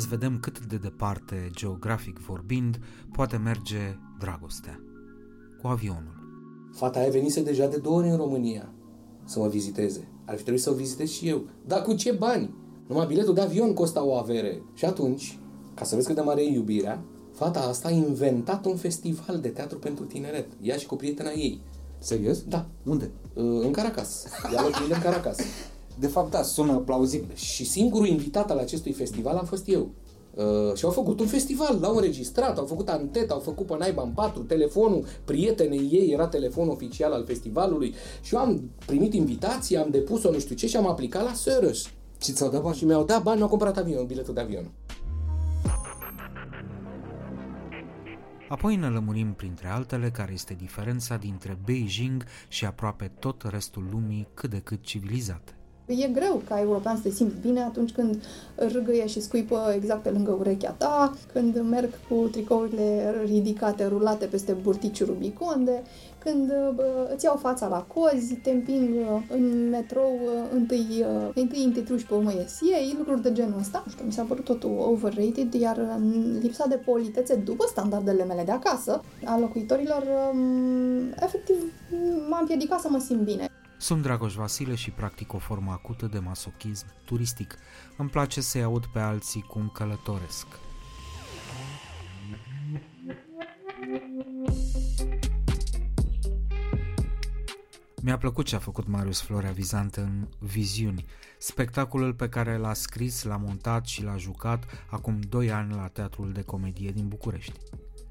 Azi vedem cât de departe, geografic vorbind, poate merge dragostea. Cu avionul. Fata aia venise deja de două ori în România să mă viziteze. Ar fi trebuit să o vizitez și eu. Dar cu ce bani? Numai biletul de avion costa o avere. Și atunci, ca să vezi cât de mare e iubirea, fata asta a inventat un festival de teatru pentru tineret. Ea și cu prietena ei. Serios? Da. Unde? Uh, În Caracas. Ea locuind în Caracas. De fapt, da, sună plauzibil. Și singurul invitat al acestui festival am fost eu. Uh, și au făcut un festival, l-au înregistrat, au făcut antet, au făcut pe naiba în patru, telefonul prietenei ei era telefonul oficial al festivalului și eu am primit invitații, am depus-o nu știu ce și am aplicat la Sörös. Și ți-au dat bani? Și mi-au dat bani, mi-au cumpărat avion, biletul de avion. Apoi ne lămurim printre altele care este diferența dintre Beijing și aproape tot restul lumii cât de cât civilizate. E greu ca european să te simți bine atunci când râgăie și scuipă exact pe lângă urechea ta, când merg cu tricourile ridicate, rulate peste burtici rubiconde, când bă, îți iau fața la cozi, te împing uh, în metrou, uh, întâi, uh, întâi întâi truși, pe urmă ies ei, lucruri de genul ăsta. Nu știu, mi s-a părut totul overrated, iar în lipsa de politețe după standardele mele de acasă, a locuitorilor, um, efectiv, m-a împiedicat să mă simt bine. Sunt Dragoș Vasile și practic o formă acută de masochism turistic. Îmi place să-i aud pe alții cum călătoresc. Mi-a plăcut ce a făcut Marius Florea Vizant în Viziuni, spectacolul pe care l-a scris, l-a montat și l-a jucat acum 2 ani la Teatrul de Comedie din București.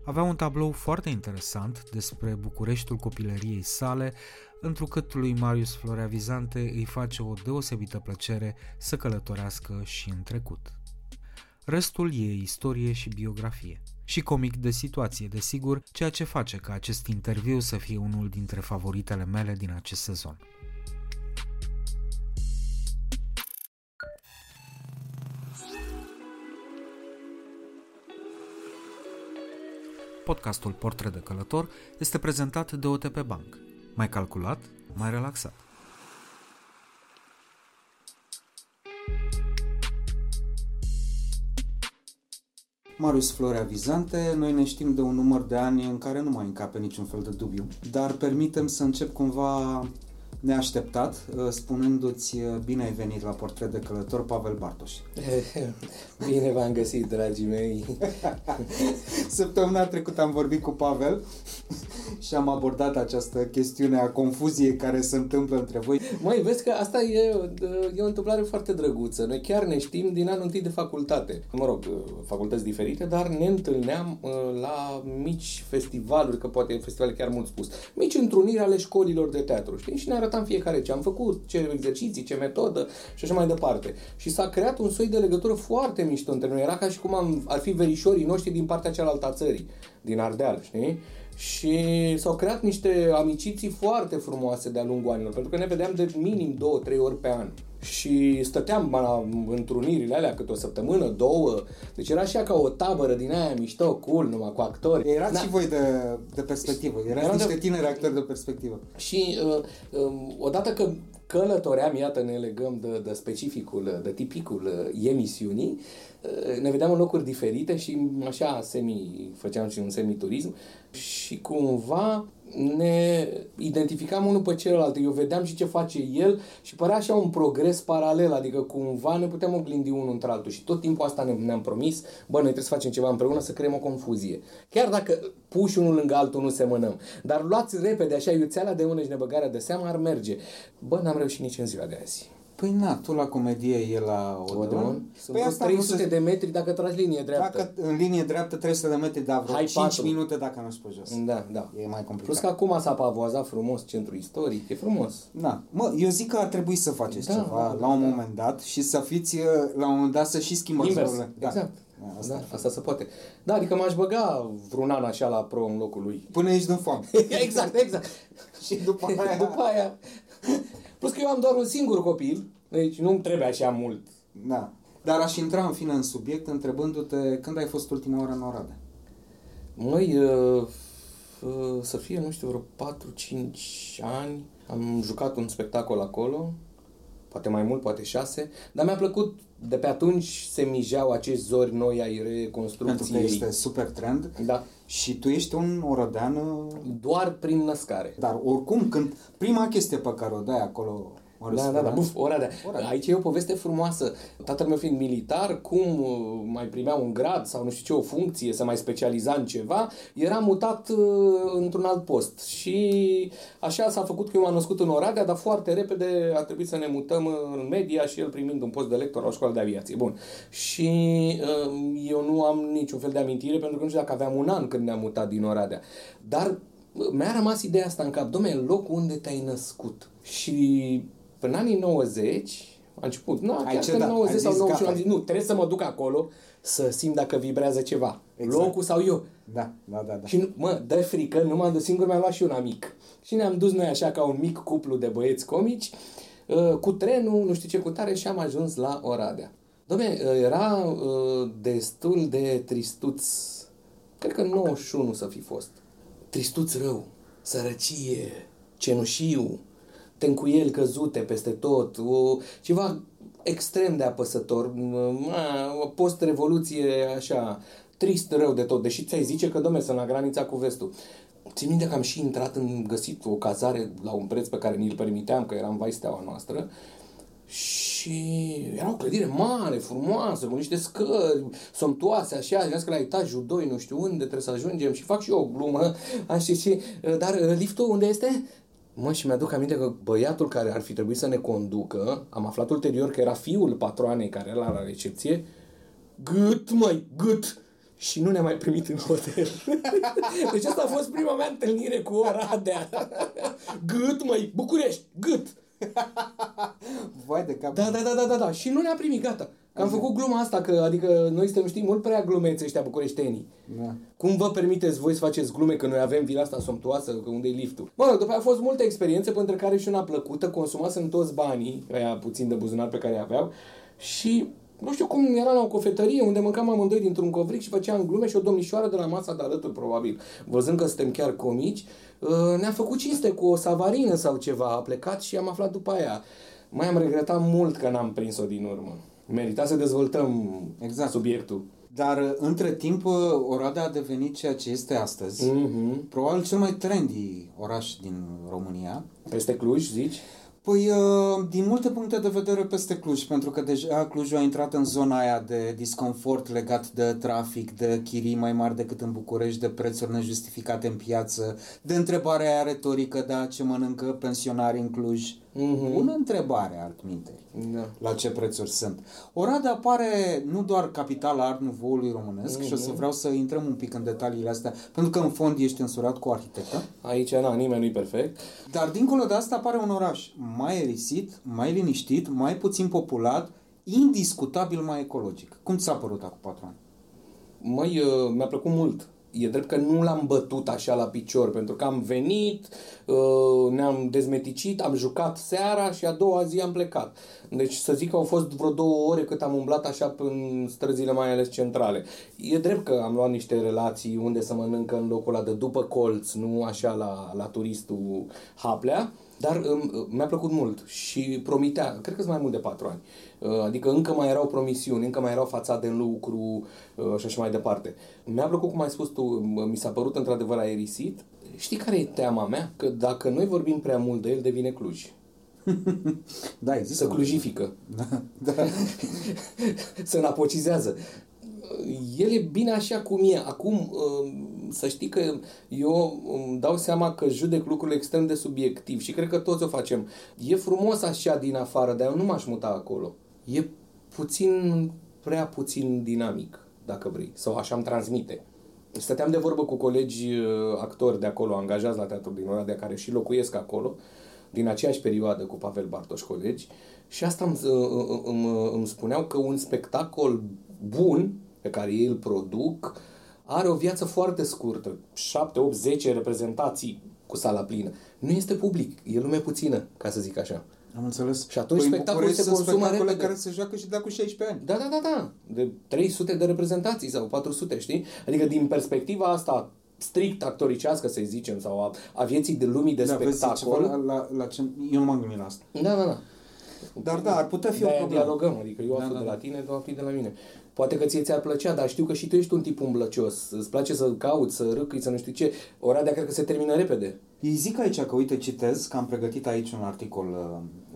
Avea un tablou foarte interesant despre Bucureștiul copilăriei sale, întrucât lui Marius Florea Vizante îi face o deosebită plăcere să călătorească și în trecut. Restul e istorie și biografie. Și comic de situație, desigur, ceea ce face ca acest interviu să fie unul dintre favoritele mele din acest sezon. Podcastul Portret de Călător este prezentat de OTP Bank. Mai calculat, mai relaxat. Marius Florea Vizante, noi ne știm de un număr de ani în care nu mai încape niciun fel de dubiu, dar permitem să încep cumva neașteptat, spunându-ți bine ai venit la portret de călător Pavel Bartoș. Bine v-am găsit, dragii mei. Săptămâna trecută am vorbit cu Pavel și am abordat această chestiune a confuziei care se întâmplă între voi. Măi, vezi că asta e, e o întâmplare foarte drăguță. Noi chiar ne știm din anul întâi de facultate. Mă rog, facultăți diferite, dar ne întâlneam uh, la mici festivaluri, că poate festivale chiar mult spus, mici întruniri ale școlilor de teatru, știi? Și ne arătam fiecare ce am făcut, ce exerciții, ce metodă și așa mai departe. Și s-a creat un soi de legătură foarte mișto între noi. Era ca și cum am, ar fi verișorii noștri din partea cealaltă a țării, din Ardeal, știi? Și s-au creat niște amiciții foarte frumoase de-a lungul anilor, pentru că ne vedeam de minim două, trei ori pe an. Și stăteam la întrunirile alea câte o săptămână, două. Deci era așa ca o tabără din aia mișto, cool, numai cu actori. Erați Da. și voi de, de perspectivă, erați Eram niște de- tineri actori de perspectivă. Și uh, um, odată că călătoream, iată, ne legăm de, de specificul, de tipicul uh, emisiunii, uh, ne vedeam în locuri diferite și așa semi, făceam și un semiturism și cumva ne identificam unul pe celălalt. Eu vedeam și ce face el și părea așa un progres paralel, adică cumva ne puteam oglindi unul între altul și tot timpul asta ne, ne-am promis, bă, noi trebuie să facem ceva împreună, să creăm o confuzie. Chiar dacă puși unul lângă altul nu semănăm, dar luați repede așa iuțeala de mână și nebăgarea de seamă ar merge. Bă, n-am reușit nici în ziua de azi. Păi na, tu la comedie e la Odeon. Odeon. Sunt Păi vreo asta vreau 300 să- de metri dacă tragi linie dreaptă. Dacă în linie dreaptă 300 de metri, dar vreo Hai 5 patru. minute dacă nu spui jos. Da, da. E mai complicat. Plus că acum s-a pavoazat frumos centru istoric, e frumos. Da. Mă, eu zic că ar trebui să faceți Da, ceva da, la un da. moment dat și să fiți uh, la un moment dat să și schimbați Invers, rolurile. Da. exact. Da, Asta, asta. da, asta se poate. Da, adică m-aș băga vreun an așa la pro în locul lui. Până ești în foame. exact, exact. și după aia... După aia... Plus că eu am doar un singur copil, deci nu-mi trebuie așa mult. Da. Dar aș intra în fine în subiect întrebându-te când ai fost ultima oară în Oradea. Măi, uh, uh, să fie, nu știu, vreo 4-5 ani, am jucat un spectacol acolo, poate mai mult, poate 6, dar mi-a plăcut, de pe atunci se mijeau acești zori noi ai Pentru că reconstrucției. este super trend Da, și tu ești un orădean, uh, doar prin născare. dar oricum, când prima chestie pe care o dai acolo, Marius Da, da, da, Florea, buf, Oradea. Oradea. Aici e o poveste frumoasă. Tatăl meu fiind militar, cum uh, mai primea un grad sau nu știu ce, o funcție, să mai specializa în ceva, era mutat uh, într-un alt post. Și așa s-a făcut că eu m-am născut în Oradea, dar foarte repede a trebuit să ne mutăm în media și el primind un post de lector la o școală de aviație. Bun. Și uh, eu nu am niciun fel de amintire pentru că nu știu dacă aveam un an când ne-am mutat din Oradea. Dar uh, mi-a rămas ideea asta în cap. Dom'le, locul unde te-ai născut. Și Până anii 90, a început, nu, Ai chiar că cedat, 90 ai sau zis, 91, am gata. zis, nu, trebuie să mă duc acolo să simt dacă vibrează ceva. Exact. Locul sau eu. Da, da, da. da. Și, nu- mă, dă frică, nu m-am dus singur, mi-am luat și un amic. Și ne-am dus noi așa ca un mic cuplu de băieți comici, uh, cu trenul, nu știu ce cu tare, și am ajuns la Oradea. Dom'le, uh, era uh, destul de tristuț, cred că 91 să fi fost. Tristuț rău, sărăcie, cenușiu, tencuieli căzute peste tot, o, ceva extrem de apăsător, ma, o post-revoluție așa, trist rău de tot, deși ți-ai zice că, domne, sunt la granița cu vestul. Țin minte că am și intrat în găsit o cazare la un preț pe care ni-l permiteam, că eram vai steaua noastră, și era o clădire mare, frumoasă, cu niște scări somptuoase, așa, și că la etajul 2, nu știu unde trebuie să ajungem și fac și eu o glumă, așa și, dar uh, liftul unde este? Mă, și mi-aduc aminte că băiatul care ar fi trebuit să ne conducă, am aflat ulterior că era fiul patroanei care era la recepție, gât, măi, gât! Și nu ne-a mai primit în hotel. deci asta a fost prima mea întâlnire cu Oradea. gât, măi, București, gât! Vai de cap. Da, da, da, da, da, da. Și nu ne-a primit, gata. Că am făcut gluma asta, că adică noi suntem, știi, mult prea glumeți ăștia bucureștenii. Da. Cum vă permiteți voi să faceți glume că noi avem vila asta somptuoasă, că unde e liftul? Mă rog, după aia au fost multe experiențe, pentru care și una plăcută, consumasem toți banii, aia puțin de buzunar pe care aveau, și nu știu cum era la o cofetărie unde mâncam amândoi dintr-un covric și făceam glume și o domnișoară de la masa de alături, probabil, văzând că suntem chiar comici, uh, ne-a făcut cinste cu o savarină sau ceva, a plecat și am aflat după aia. Mai am regretat mult că n-am prins-o din urmă. Merita să dezvoltăm Exact. subiectul. Dar uh, între timp uh, Oradea a devenit ceea ce este astăzi. Mhm. Probabil cel mai trendy oraș din România. Peste Cluj, zici? Păi, uh, din multe puncte de vedere peste Cluj, pentru că deja Clujul a intrat în zona aia de disconfort legat de trafic, de chirii mai mari decât în București, de prețuri nejustificate în piață, de întrebarea aia retorică, da, ce mănâncă pensionarii în Cluj. Mhm. Bună întrebare, altminte. Da. La ce prețuri sunt. Oradea apare nu doar capitala art nouveau-ului românesc și o să vreau să intrăm un pic în detaliile astea, pentru că în fond ești însurat cu o arhitectă. Aici, na, nimeni nu-i perfect. Dar dincolo de asta apare un oraș mai erisit, mai liniștit, mai puțin populat, indiscutabil mai ecologic. Cum ți s-a părut acum patru ani? Măi, uh, mi-a plăcut mult. E drept că nu l-am bătut așa la picior, pentru că am venit, uh, ne-am dezmeticit, am jucat seara și a doua zi am plecat. Deci să zic că au fost vreo două ore cât am umblat așa în străzile mai ales centrale. E drept că am luat niște relații unde să mănâncă în locul ăla de după colț, nu așa la, la turistul Haplea, dar um, mi-a plăcut mult și promitea, cred că sunt mai mult de patru ani. Uh, Adică încă mai erau promisiuni, încă mai erau fațade în lucru uh, și așa mai departe. Mi-a plăcut cum ai spus tu, m- mi s-a părut într-adevăr aerisit. Știi care e teama mea? Că dacă noi vorbim prea mult de el, devine Cluj. Da, există. Se clujifică. Da, da. se înapocizează. El e bine așa cum e. Acum, uh, să știi că eu îmi dau seama că judec lucrurile extrem de subiectiv și cred că toți o facem. E frumos așa din afară, dar eu nu m-aș muta acolo. E puțin, prea puțin dinamic, dacă vrei, sau așa îmi transmite. Stăteam de vorbă cu colegi uh, actori de acolo, angajați la Teatrul din Oradea, care și locuiesc acolo, din aceeași perioadă cu Pavel Bartoș colegi, și asta îmi, îmi, îmi, îmi spuneau că un spectacol bun, pe care ei îl produc, are o viață foarte scurtă, 7, 8, 10 reprezentații cu sala plină. Nu este public, e lume puțină, ca să zic așa. Am înțeles. Și atunci spectacolul se consumă repede. care se joacă și de acum 16 ani. Da, da, da, da. De 300 de reprezentații sau 400, știi? Adică din perspectiva asta strict actoricească, să zicem, sau a, a vieții de lumii de da, spectacol. Vezi, la, la, la ce... Eu nu m-am gândit la asta. Da, da, da. Dar da, ar putea fi o De-aia problemă. dialogăm, adică eu Da, aflu da, de da. la tine, tu afli de la mine. Poate că ție ți-ar plăcea, dar știu că și tu ești un tip umblăcios. Îți place să cauți, să râcâi, să nu știu ce. Oradea cred că se termină repede. Îi zic aici că, uite, citez, că am pregătit aici un articol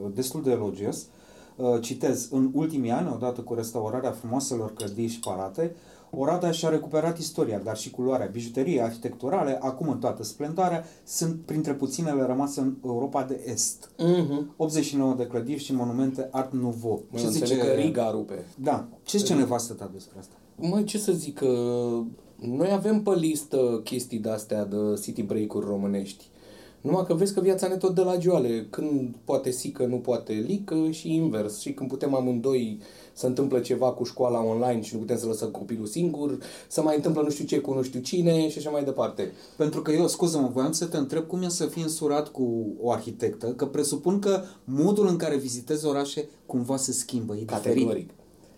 uh, destul de elogios. Uh, citez, în ultimii ani, odată cu restaurarea frumoaselor clădiri și parate, Oradea și-a recuperat istoria, dar și culoarea, bijuteriei arhitecturale, acum în toată splendoarea, sunt printre puținele rămase în Europa de Est. Mhm. 89 de clădiri și monumente Art Nouveau. Mă, înțeleg că Riga rupe. Da. Ce zice nevastă ta despre asta? Măi, ce să zic, că noi avem pe listă chestii de-astea de city break-uri românești. Numai că vezi că viața ne tot de la joale. Când poate sică, nu poate lică și invers. Și când putem amândoi să întâmplă ceva cu școala online și nu putem să lăsăm copilul singur, să mai întâmplă nu știu ce cu nu știu cine și așa mai departe. Pentru că eu, scuză-mă, voiam să te întreb cum e să fii însurat cu o arhitectă, că presupun că modul în care vizitezi orașe cumva se schimbă, e diferit. Categoric.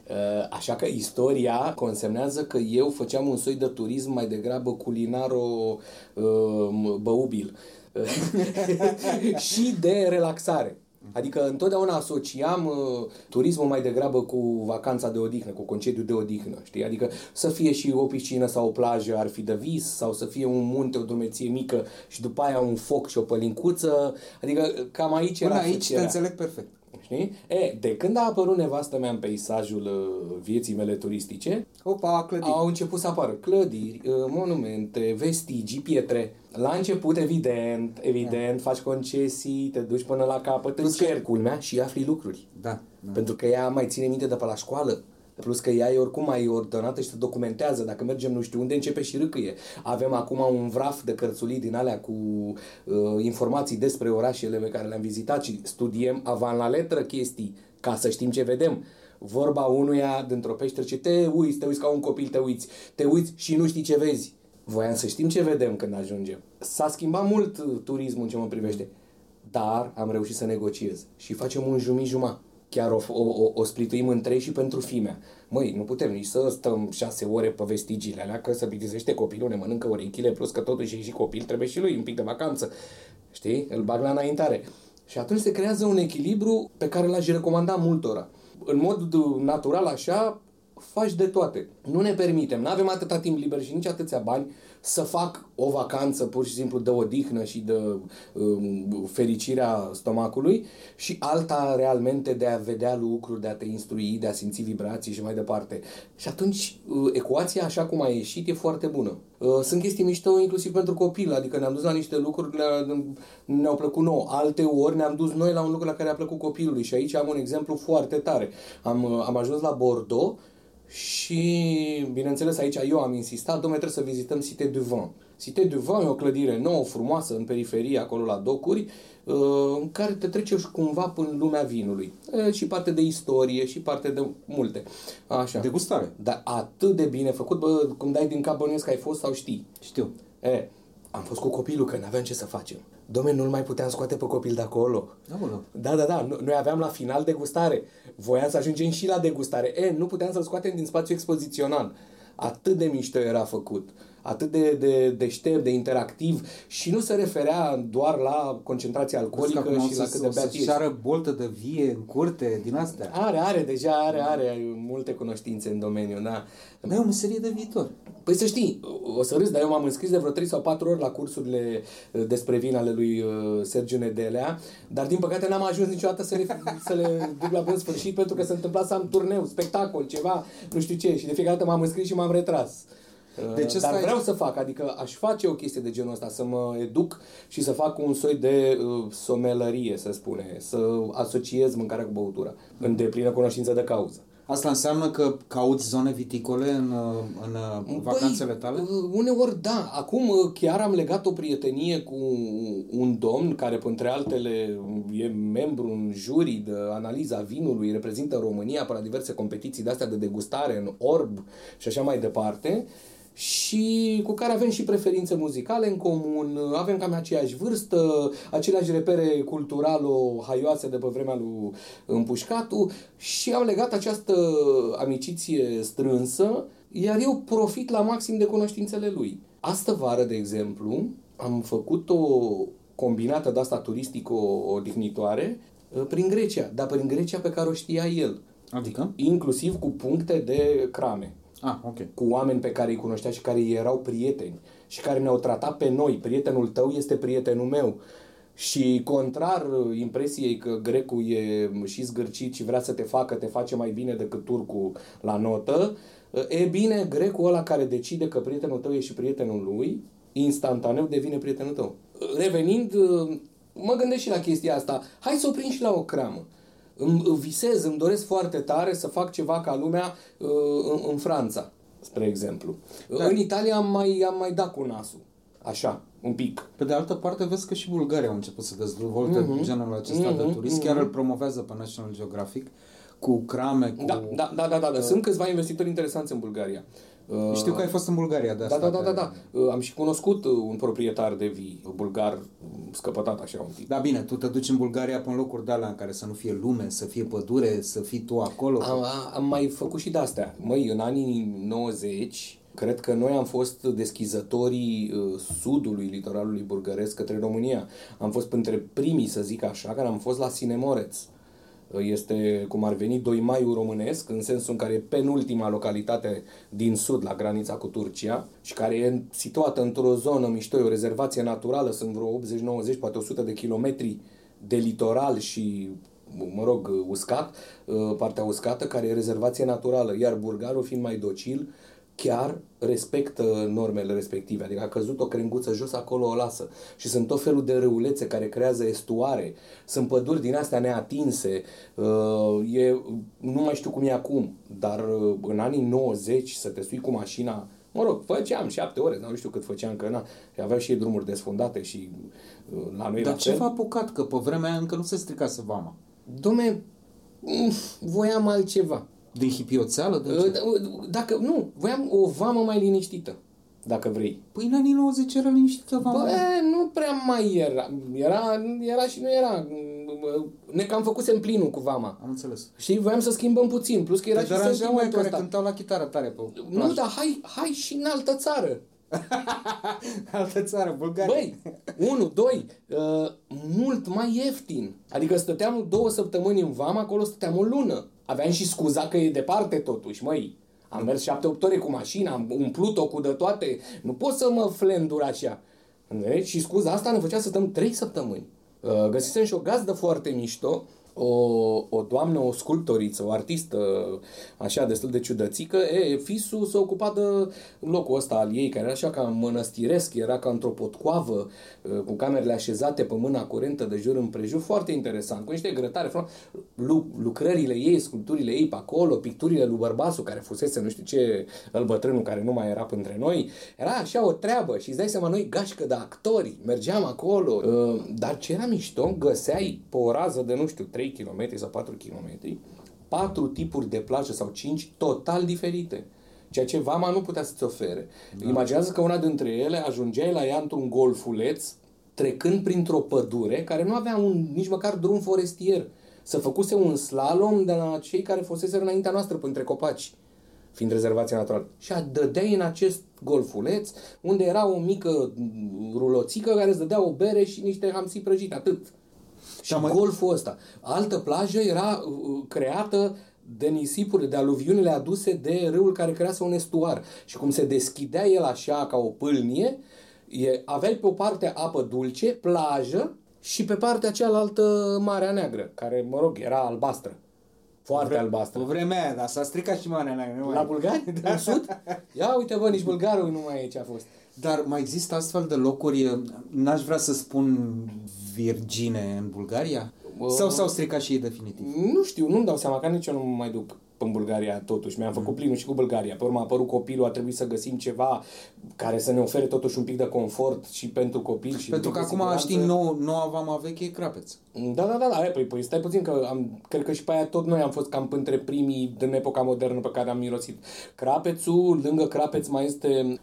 Uh, Așa că istoria consemnează că eu făceam un soi de turism mai degrabă culinaro-băubil și de relaxare. Adică întotdeauna asociam uh, turismul mai degrabă cu vacanța de odihnă, cu concediu de odihnă, știi? Adică să fie și o piscină sau o plajă ar fi de vis, sau să fie un munte, o drumeție mică și după aia un foc și o pălincuță. Adică cam aici Până era aici te asocierea. înțeleg perfect. Știi? E, de când a apărut nevastă mea în peisajul uh, vieții mele turistice, Opa, clădiri. au început să apară clădiri, uh, monumente, vestigii, pietre. La început, evident, evident, faci concesii, te duci până la capăt, încerci culmea și afli lucruri. Da. da. Pentru că ea mai ține minte de pe la școală. Plus că ea e oricum mai ordonată și se documentează. Dacă mergem nu știu unde, începe și râcâie. Avem acum un vraf de cărțulii din alea cu uh, informații despre orașele pe care le-am vizitat și studiem avan la letră chestii ca să știm ce vedem. Vorba unuia dintr-o peșteră ce te uiți, te uiți ca un copil, te uiți, te uiți și nu știi ce vezi. Voiam să știm ce vedem când ajungem. S-a schimbat mult uh, turismul în ce mă privește. Dar am reușit să negociez și facem un jumii-juma. Chiar o, o, o, o splituim în trei și pentru fimea. Măi, nu putem nici să stăm șase ore pe vestigiile alea, că se plictisește copilul, ne mănâncă urechile, plus că totuși e și copil, trebuie și lui un pic de vacanță. Știi? Îl bag la înaintare. Și atunci se creează un echilibru pe care l-aș recomanda multora. În mod natural așa, faci de toate. Nu ne permitem, nu avem atâta timp liber și nici atâția bani să fac o vacanță pur și simplu de odihnă și de um, fericirea stomacului și alta realmente de a vedea lucruri, de a te instrui, de a simți vibrații și mai departe. Și atunci uh, ecuația așa cum a ieșit e foarte bună. Uh, Sunt chestii mișto inclusiv pentru copil, adică ne-am dus la niște lucruri, ne- ne-au plăcut nouă. Alte ori ne-am dus noi la un lucru la care a plăcut copilului și aici am un exemplu foarte tare. Am, uh, am ajuns la Bordeaux și, bineînțeles, aici eu am insistat, domnule, trebuie să vizităm Cité du Vent. Cité du Vent e o clădire nouă, frumoasă, în periferie, acolo la docuri, uh, în care te trece și cumva până în lumea vinului. E, Și parte de istorie, și parte de multe. Așa. Degustare. Dar atât de bine făcut, bă, cum dai din cap bănuiesc că ai fost sau știi. Știu. E, am fost cu copilul, că n-aveam ce să facem. Dom'le, nu-l mai puteam scoate pe copil de acolo. Aoleu. Da, da, da. No- Noi aveam la final degustare. Voiam să ajungem și la degustare. E, nu puteam să-l scoatem din spațiu expozițional. Atât de mișto era făcut. Atât de, de deștept, de interactiv și nu se referea doar la concentrația alcoolică Acum o și la să- cât de o să beat ești. ceară boltă de vie în curte din astea. Are, are, deja are, are multe cunoștințe în domeniu, da. Dar e o meserie de viitor. Păi să știi, o să râzi, dar eu m-am înscris de vreo 3 sau 4 ori la cursurile uh, despre vin ale lui uh, Sergiu Nedelea, dar din păcate n-am ajuns niciodată să le, să le duc la bun sfârșit pentru că se întâmpla să am turneu, spectacol, ceva, nu știu ce, și de fiecare dată m-am înscris și m-am retras. De ce Dar stai- vreau să fac, adică aș face o chestie de genul ăsta, să mă educ și să fac un soi de uh, somelărie, să spune, să asociez mâncarea cu băutura, în deplină cunoștință de cauză. Asta înseamnă că cauți zone viticole în, uh, în uh, vacanțele tale? Băi, uh, uneori da. Acum uh, chiar am legat o prietenie cu un domn care, printre altele, e membru în jurii de analiza vinului, reprezintă România pe la diverse competiții de astea de degustare în orb și așa mai departe și cu care avem și preferințe muzicale în comun, avem cam aceeași vârstă, aceleași repere culturalo-haioase de pe vremea lui Împușcatu și am legat această amiciție strânsă, iar eu profit la maxim de cunoștințele lui. Astă vară, de exemplu, am făcut o combinată de asta turistico-odihnitoare uh, prin Grecia, dar prin Grecia pe care o știa el, Adică? inclusiv cu puncte de crame Ah, ok. cu oameni pe care îi cunoștea și care îi erau prieteni și care ne-au tratat pe noi. Prietenul tău este prietenul meu. Și contrar uh, impresiei că grecul e și zgârcit și vrea să te facă, te face mai bine decât turcul la notă, uh, e bine, grecul ăla care decide că prietenul tău e și prietenul lui, instantaneu devine prietenul tău. Uh, Revenind, uh, mă gândesc și la chestia asta. Hai să o prind și la o cramă. Îmi îmi visez, îmi doresc foarte tare să fac ceva ca lumea uh, în, în Franța, spre exemplu. Da. În Italia am mai, am mai dat cu nasul. Așa, un pic. Pe de altă parte, vezi că și Bulgaria au început să dezvolte Mhm. genul acesta de Mhm, turism. Chiar îl promovează pe National Geographic cu crame, cu... Da, da, da, da, da, da. Sunt câțiva investitori interesanți în Bulgaria. Uh, Știu că ai fost în Bulgaria de Da, asta. da, da, da, pe- da. Uh, Am și cunoscut uh, un proprietar de vii, bulgar, um, scăpătat așa un tip. Da, bine, tu te duci în Bulgaria pe locuri de alea în care să nu fie lume, să fie pădure, să fii tu acolo. Am, am mai făcut și de-astea. Măi, în anii 90, cred că noi am fost deschizătorii uh, sudului litoralului bulgăresc către România. Am fost printre primii, să zic așa, care am fost la Sinemoreț. Uh, Este, cum ar veni, Doimaiul românesc, în sensul în care e penultima localitate din sud, la granița cu Turcia, și care e situată într-o zonă mișto, e o rezervație naturală, sunt vreo 80-90, poate 100 de kilometri de litoral și mă rog, uscat, uh, partea uscată, care e rezervație naturală, iar bulgarul fiind mai docil, chiar respectă normele respective. Adică a căzut o crenguță jos, acolo o lasă. Și sunt tot felul de râulețe care creează estuare. Sunt păduri din astea neatinse. Uh, E, nu mai știu cum e acum, dar uh, în anii 90 să te sui cu mașina Mă rog, făceam șapte ore, dar nu știu cât făceam, că na, aveau și ei drumuri desfundate și uh, la noi la Dar ce fel. v-a apucat? Că pe vremea aia încă nu se stricase vama. Dom'le, mm, voiam altceva. Din hipioțeală? De Uh, ce? d- Dacă, nu, voiam o vamă mai liniștită, dacă vrei. Păi în anii 90 era liniștită vama. Bă, nu prea mai era. Era, era și nu era. Ne cam făcusem plinul cu vama. Am înțeles. Și voiam să schimbăm puțin, plus că era Te și deranjau oameni sentimentul care ăsta. cântau la chitară tare pe Nu, plajă. dar hai, hai și în altă țară. Altă țară, Bulgaria. Băi, unu, doi, uh, mult mai ieftin. Adică stăteam două săptămâni în vama, acolo stăteam o lună. Aveam și scuza că e departe totuși, măi. Am mers șapte-opt ore cu mașina, am umplut-o cu de toate. Nu pot să mă flendur așa. Înțelegi? Și scuza asta ne făcea să stăm trei săptămâni. Uh, Găsisem și o gazdă foarte mișto, o, o doamnă, o sculptoriță, o artistă așa destul de ciudățică, e, fisul s-a ocupat de locul ăsta al ei, care era așa ca mănăstiresc, era ca într-o potcoavă, uh, cu camerele așezate pe mâna curentă de jur împrejur, foarte interesant, cu niște grătare, frumos. lu- lucrările ei, sculpturile ei pe acolo, picturile lui Bărbasu, care fusese nu știu ce, îl bătrânul care nu mai era printre noi, era așa o treabă și îți dai seama, noi gașcă de actori, mergeam acolo, uh, dar ce era mișto, găseai pe o rază de, nu știu, 3 km sau 4 km, patru tipuri de plajă sau cinci total diferite. Ceea ce vama nu putea să-ți ofere. Da. Imaginează că una dintre ele ajungeai la ea într-un golfuleț, trecând printr-o pădure care nu avea un, nici măcar drum forestier. Să făcuse un slalom de la cei care fusese înaintea noastră printre copaci fiind rezervația naturală. Și a dădeai în acest golfuleț, unde era o mică mm, ruloțică care îți dădea o bere și niște hamsi prăjite, atât. Și Da, mă- golful ăsta. Altă plajă era uh, creată de nisipurile, de aluviunile aduse de râul care crease un estuar. Și cum se deschidea el așa ca o pâlnie, e, aveai pe o parte apă dulce, plajă, și pe partea cealaltă Marea Neagră, care, mă rog, era albastră. Foarte Pe albastră. vremea aia, dar s-a stricat și marea neagră. nu mai La e. bulgari? În sud? Ia uite bă, nici bulgarul nu mai e ce a fost. Dar mai există astfel de locuri, n-aș vrea să spun virgine în Bulgaria? Bă, Sau s-au stricat și ei definitiv? Nu știu, nu-mi dau seama, că nici eu nu mă mai duc în Bulgaria totuși. Mi-am făcut plinul și cu Bulgaria. Pe urmă a apărut copilul, a trebuit să găsim ceva care să ne ofere totuși un pic de confort și pentru copil și Pentru un că pic de acum, siguranță. știi, nou, noua vama veche e Crapeț. Da, da, da, da, păi, păi stai puțin că am, cred că și pe aia tot noi am fost cam între primii din epoca modernă pe care am mirosit. Crapețul, lângă Crapeț mai este, uh,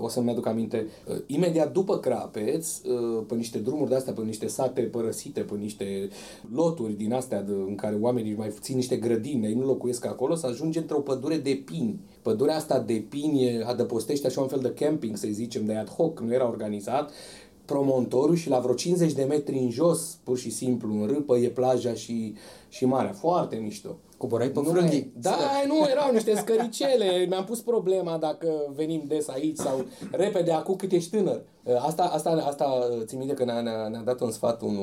o să-mi aduc aminte, uh, imediat după Crapeț, uh, pe niște drumuri de-astea, pe niște sate părăsite, pe niște loturi din astea de, în care oamenii își mai țin niște grădini, ei nu locuiesc acolo, să ajunge într-o pădure de pini. Pădurea asta de pini e- adăpostește așa un fel de camping, să zicem, de ad hoc, nu era organizat promontorul și la vreo 50 de metri în jos, pur și simplu, în râpă, e plaja și, și marea. Foarte mișto. Coborai pe Nu frânghii. mai- Da, nu, erau niște scăricele. Mi-am pus problema dacă venim des aici sau repede, acum cât ești tânăr. Asta, asta, asta țin minte că ne-a, ne-a, ne-a dat un sfat un,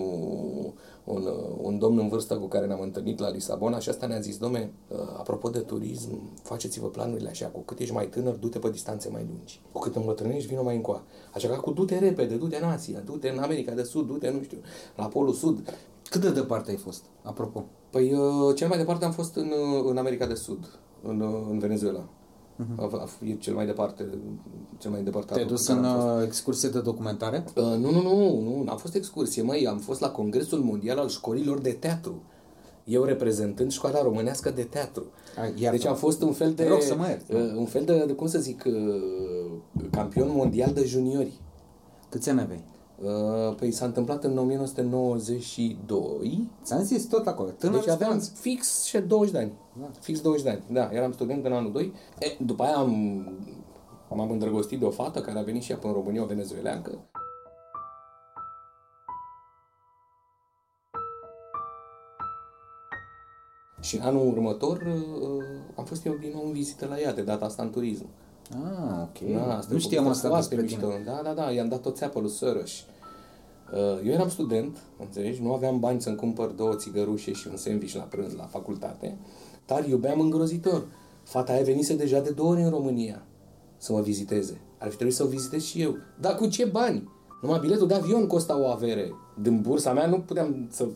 un, un domn în vârstă cu care ne-am întâlnit la Lisabona și asta ne-a zis, domne, apropo de turism, faceți-vă planurile așa, cu cât ești mai tânăr, du-te pe distanțe mai lungi. Cu cât îmbătrânești, vină mai încoa. Așa că cu du-te repede, du-te în Asia, du-te în America de Sud, du-te, nu știu, la Polul Sud. Cât de departe ai fost, apropo? Păi uh, cel mai departe am fost în, uh, în America de Sud, în, uh, în Venezuela. A, a, e cel mai departe, cel mai depărtat. Te-ai loc dus în în care am fost. uh, excursie de documentare? Uh, nu, nu, nu, nu, n-am fost excursie, măi, am fost la Congresul Mondial al Școlilor de Teatru. Eu reprezentând școala românească de teatru. Ai, iartă. deci am fost un fel de... Te rog să mă ierți. uh, un fel de, de, cum să zic, uh, campion mondial de juniori. Câți ani aveai? Uh, Păi s-a întâmplat în 1992. Ți-am zis tot acolo. Tânăr Deci aveam speranță. fix și 20 de ani. Fix 20 de ani. Da, eram student în anul 2. E, după aia am, m-am îndrăgostit de o fată care a venit și ea până în România, o venezueleancă. Și anul următor uh, am fost eu din nou în vizită la ea, de data asta în turism. Ah, ok. Da, asta nu e știam povestea asta foarte despre tine. mișto. Da, da, da, i-am dat o țeapă lui Sărăș. Uh, Eu eram student, înțelegi, nu aveam bani să-mi cumpăr două țigărușe și un sandwich la prânz la facultate, dar iubeam îngrozitor. Fata aia venise deja de două ori în România să mă viziteze. Ar fi trebuit să o vizitez și eu. Dar cu ce bani? Numai biletul de avion costa o avere. Din bursa mea nu puteam să...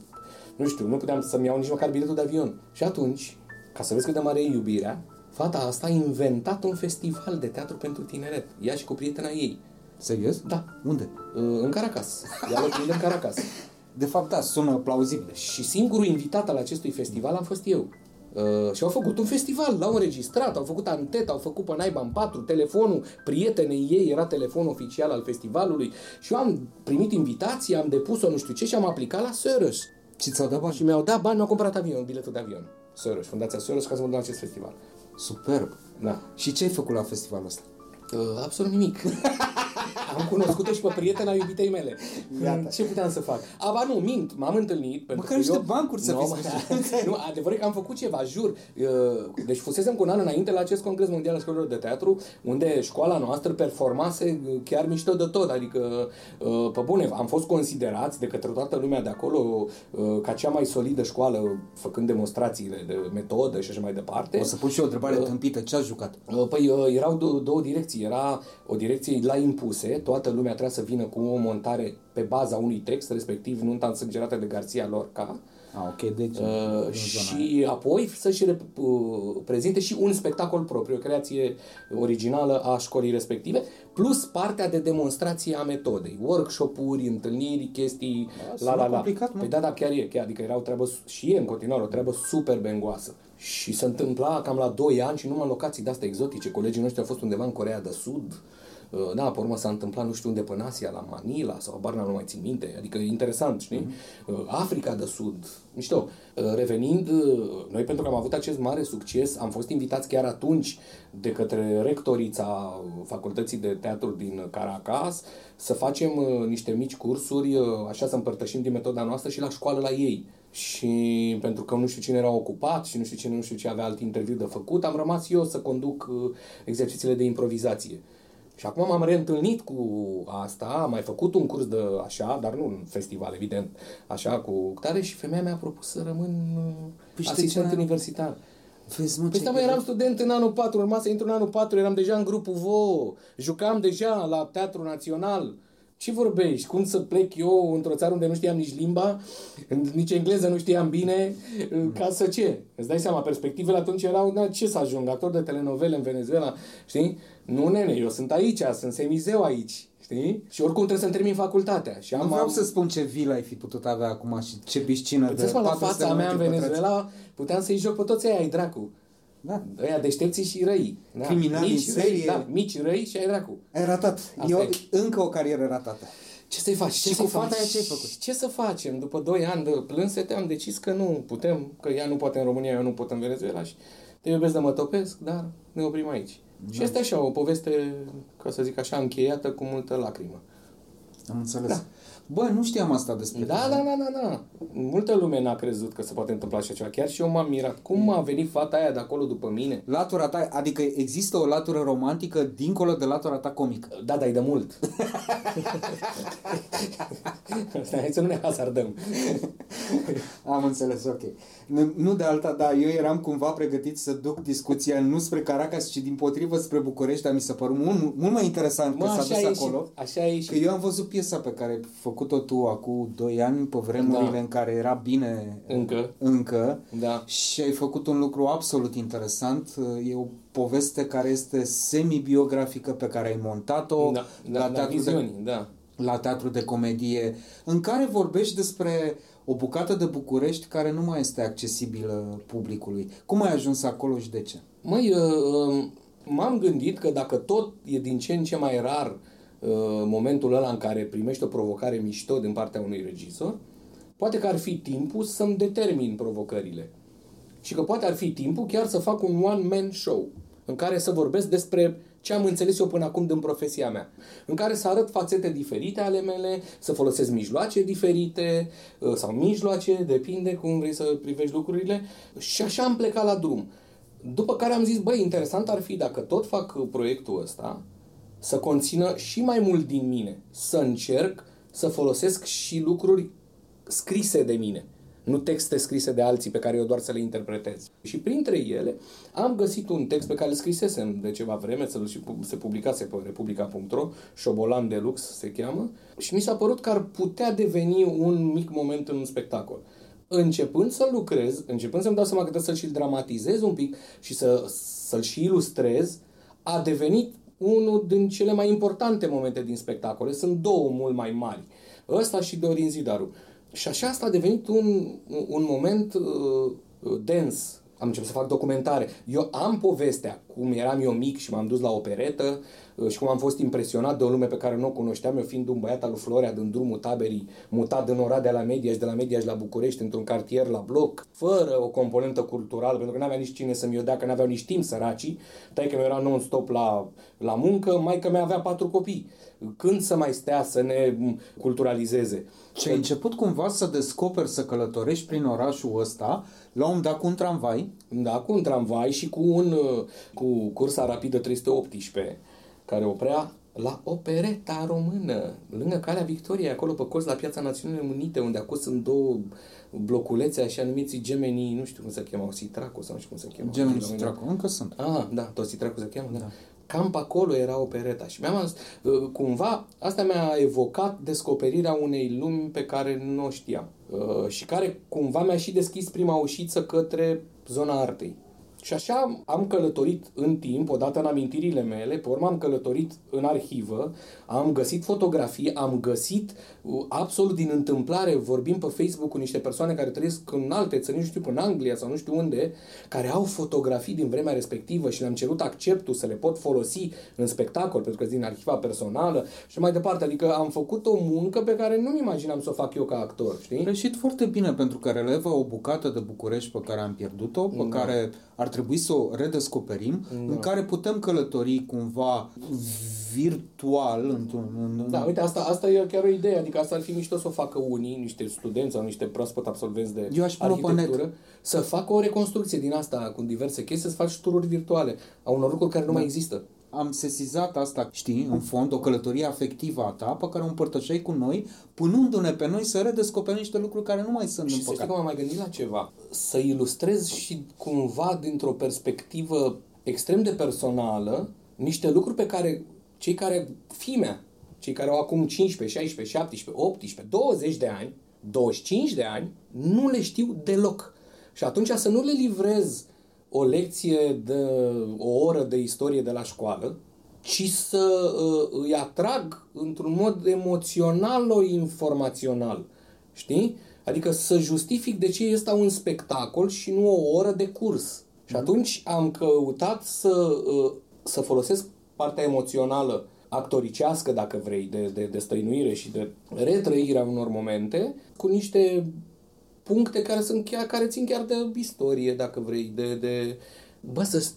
Nu știu, nu puteam să-mi iau nici măcar biletul de avion. Și atunci, ca să vezi cât de mare e iubirea, fata asta a inventat un festival de teatru pentru tineret. Ea și cu prietena ei. Serios? Da. Unde? Uh, În Caracas. Ea locuind în Caracas. De fapt, da, sună plauzibil. Și singurul invitat al acestui festival am fost eu. Uh, și au făcut un festival, l-au înregistrat, au făcut antet, au făcut pe naiba în patru, telefonul prietenei ei era telefonul oficial al festivalului și eu am primit invitație, am depus-o nu știu ce și am aplicat la Soros. Și ți-au dat bani? Și mi-au dat bani, mi-au cumpărat avion, biletul de avion. Soros, Fundația Soros, ca să mă duc la acest festival. Superb. Da. Și ce ai făcut la festivalul ăsta? Uh, absolut nimic. Am cunoscut-o și pe prietena iubitei mele. Iată. Ce puteam să fac? Aba nu, mint, m-am întâlnit. pentru Măcar că niște eu- bancuri să Nu, fi mă, spus. Nu, adevărul e că am făcut ceva, jur. Uh, Deci fusesem cu un an înainte la acest congres mondial al școlilor de teatru, unde școala noastră performase uh, chiar mișto de tot. Adică, uh, pe bune, am fost considerați de către toată lumea de acolo uh, ca cea mai solidă școală, făcând demonstrațiile de metodă și așa mai departe. O să pun și eu o întrebare tâmpită. Ce ați jucat? Uh, Păi uh, erau dou- două direcții. Era o direcție la impuse, toată lumea trebuia să vină cu o montare pe baza unui text, respectiv nunta însângerată de Garcia Lorca, Ah, ok, deci... uh, în zona aia. și apoi să-și rep- uh, prezinte și un spectacol propriu, o creație originală a școlii respective, plus partea de demonstrație a metodei, workshop-uri, întâlniri, chestii, Da, la sună la la. complicat, mă. Păi da, da, chiar e, chiar, adică era o treabă, su- și e în continuare, o treabă super bengoasă. Și se întâmpla cam la 2 ani și numai în locații de-astea exotice. Colegii noștri au fost undeva în Corea de Sud, Uh, Da, pe urmă s-a întâmplat nu știu unde pe în Asia, la Manila sau Barna, nu mai țin minte, adică e interesant, știi? Uh, Africa de Sud, mișto. Uh, Revenind, uh, noi pentru că am avut acest mare succes, am fost invitați chiar atunci de către rectorița Facultății de Teatru din Caracas să facem uh, niște mici cursuri, uh, așa să împărtășim din metoda noastră și la școală la ei. Și pentru că nu știu cine era ocupat și nu știu cine nu știu ce avea alt interviu de făcut, am rămas eu să conduc uh, exercițiile de improvizație. Și acum m-am reîntâlnit cu asta, am mai făcut un curs de așa, dar nu un festival, evident, așa, cu tare și femeia mi-a propus să rămân uh, Păi știi asistent ce- universitar. Vezi, mă, Păi ce da, mă, eram student în anul 4, urma să intru în anul 4, eram deja în grupul VO, jucam deja la Teatru Național. Ce vorbești? Cum să plec eu într-o țară unde nu știam nici limba, nici engleză nu știam bine, ca să ce? Îți dai seama, perspectivele atunci erau, da, ce să ajung, actor de telenovele în Venezuela, știi? Nu, nene, eu sunt aici, sunt semizeu aici, știi? Și oricum trebuie să-mi termin facultatea. Și Nu am, vreau am- să spun ce vilă ai fi putut avea acum și ce piscină de Puteți mă, la 400 fața mea în metri pătrați. Venezuela, puteam să-i joc pe toți aia ai dracu. Da. Ăia deștepții și răi. Da. Criminali mici în răi, serie. da, mici răi și ai dracu. Ai ratat. Asta Eu, e. încă o carieră ratată. Ce să-i faci? Și ce cu să-i fata faci? aia ce ai făcut? Ce să facem? După 2 ani de plânsete am decis că nu putem, că ea nu poate în România, eu nu pot în Venezuela și te iubesc de mă topesc, dar ne oprim aici. Da. Și asta e așa, o poveste, ca să zic așa, încheiată cu multă lacrimă. Am înțeles. Da. Bă, nu știam asta despre Da, tine. da, da, da, da. Multă lume n-a crezut că se poate întâmpla așa ceva. Chiar și eu m-am mirat. Cum a venit fata aia de acolo după mine? Latura ta, adică există o latură romantică dincolo de latura ta comică. Da, dar e de mult. Hai să nu ne hazardăm. Am înțeles, ok. Nu, nu de alta, da, eu eram cumva pregătit să duc discuția nu spre Caracas, ci din potrivă spre București, dar mi se părut mult, mult mai interesant Mă, că s-a așa dus e acolo. și, așa e și. Că eu am văzut piesa pe care ai făcut-o tu acum 2 ani, pe vremurile Da. în care era bine Încă. încă Da. și ai făcut un lucru absolut interesant. E o poveste care este semi-biografică pe care ai montat-o Da, da, la, la teatru de, viziuni, da. la teatru de comedie, în care vorbești despre o bucată de București care nu mai este accesibilă publicului. Cum ai ajuns acolo și de ce? Măi, uh, um, m-am gândit că dacă tot e din ce în ce mai rar uh, momentul ăla în care primești o provocare mișto din partea unui regizor, poate că ar fi timpul să-mi determin provocările. Și că poate ar fi timpul chiar să fac un one-man show în care să vorbesc despre ce am înțeles eu până acum din profesia mea. În care să arăt fațete diferite ale mele, să folosesc mijloace diferite uh, sau mijloace, depinde cum vrei să privești lucrurile. Și așa am plecat la drum. După care am zis, băi, interesant ar fi dacă tot fac uh, proiectul ăsta, să conțină și mai mult din mine. Să încerc să folosesc și lucruri scrise de mine. Nu texte scrise de alții pe care eu doar să le interpretez. Și printre ele am găsit un text pe care îl scrisesem de ceva vreme, să și pu- se publicase pe republica.ro, Șobolan de Lux se cheamă, și mi s-a părut că ar putea deveni un mic moment în un spectacol. Începând să lucrez, începând să-mi dau seama că trebuie să-l și dramatizez un pic și să, să-l și ilustrez, a devenit unul din cele mai importante momente din spectacole. Sunt două mult mai mari. Ăsta și Dorin Zidaru. Și așa asta a devenit un, un moment uh, uh, dens. Am început să fac documentare. Eu am povestea, cum eram eu mic și m-am dus la operetă uh, și cum am fost impresionat de o lume pe care nu o cunoșteam, eu fiind un băiat al lui Florea din drumul taberii, mutat din Oradea la Mediaș, de la Mediaș la București, într-un cartier la bloc, fără o componentă culturală, pentru că n-avea nici cine să-mi o dea, că n-aveau nici timp săracii, tai că mi era non-stop la, la muncă, mai că mi avea patru copii. Când să mai stea să ne m, culturalizeze? Și ai început cumva să descoperi, să călătorești prin orașul ăsta, la un dat cu un tramvai, Da, cu un tramvai și cu un uh, cu cursa rapidă 318 care oprea la Opereta Română, lângă Calea Victoriei, acolo pe colț la Piața Națiunilor Unite, unde acum sunt două bloculețe așa numiți gemenii, nu știu cum se cheamă, Sitraco sau nu știu cum se cheamă. genul La mine. Stracu. Încă sunt. Ah, da, tot Sitracu se cheamă, da. Cam pe acolo era opereta și mi-am ales, uh, cumva, asta mi-a evocat descoperirea unei lumi pe care nu o știam uh, și care cumva mi-a și deschis prima ușiță către zona artei. Și așa am călătorit în timp, odată în amintirile mele, pe urmă am călătorit în arhivă, am găsit fotografii, am găsit uh, absolut din întâmplare, vorbim pe Facebook cu niște persoane care trăiesc în alte țări, nu știu, în Anglia sau nu știu unde, care au fotografii din vremea respectivă și le-am cerut acceptul să le pot folosi în spectacol, pentru că din arhiva personală și mai departe. Adică am făcut o muncă pe care nu-mi imaginam să o fac eu ca actor, știi? Ai reușit foarte bine pentru că relevă o bucată de București pe care am pierdut-o, pe Da. care ar trebui să o redescoperim, în care putem călători cumva virtual într-un... În, Da, uite, asta, asta e chiar o idee, adică asta ar fi mișto să o facă unii, niște studenți sau niște proaspăt absolvenți de Eu aș pune-o pe arhitectură, să facă o reconstrucție din asta cu diverse chestii, să faci ștururi virtuale a unor lucruri care nu mai există. am sesizat asta, știi, în fond, o călătorie afectivă a ta pe care o împărtășeai cu noi, punându-ne pe noi să redescoperim niște lucruri care nu mai sunt Și în să știți păcat. că m-am mai gândit la ceva. Să ilustrez și cumva dintr-o perspectivă extrem de personală niște lucruri pe care cei care, fimea, cei care au acum 15, 16, 17, 18, 20 de ani, 25 de ani, nu le știu deloc. Și atunci să nu le livrez o lecție de o oră de istorie de la școală, ci să uh, îi atrag într-un mod emoțional-informațional. Știi? Adică să justific de ce este un spectacol și nu o oră de curs. Și atunci am căutat să, uh, să folosesc partea emoțională actoricească, dacă vrei, de, de, de stăinuire și de retrăirea unor momente, cu niște puncte care sunt chiar, care țin chiar de istorie, dacă vrei, de, de bă, să,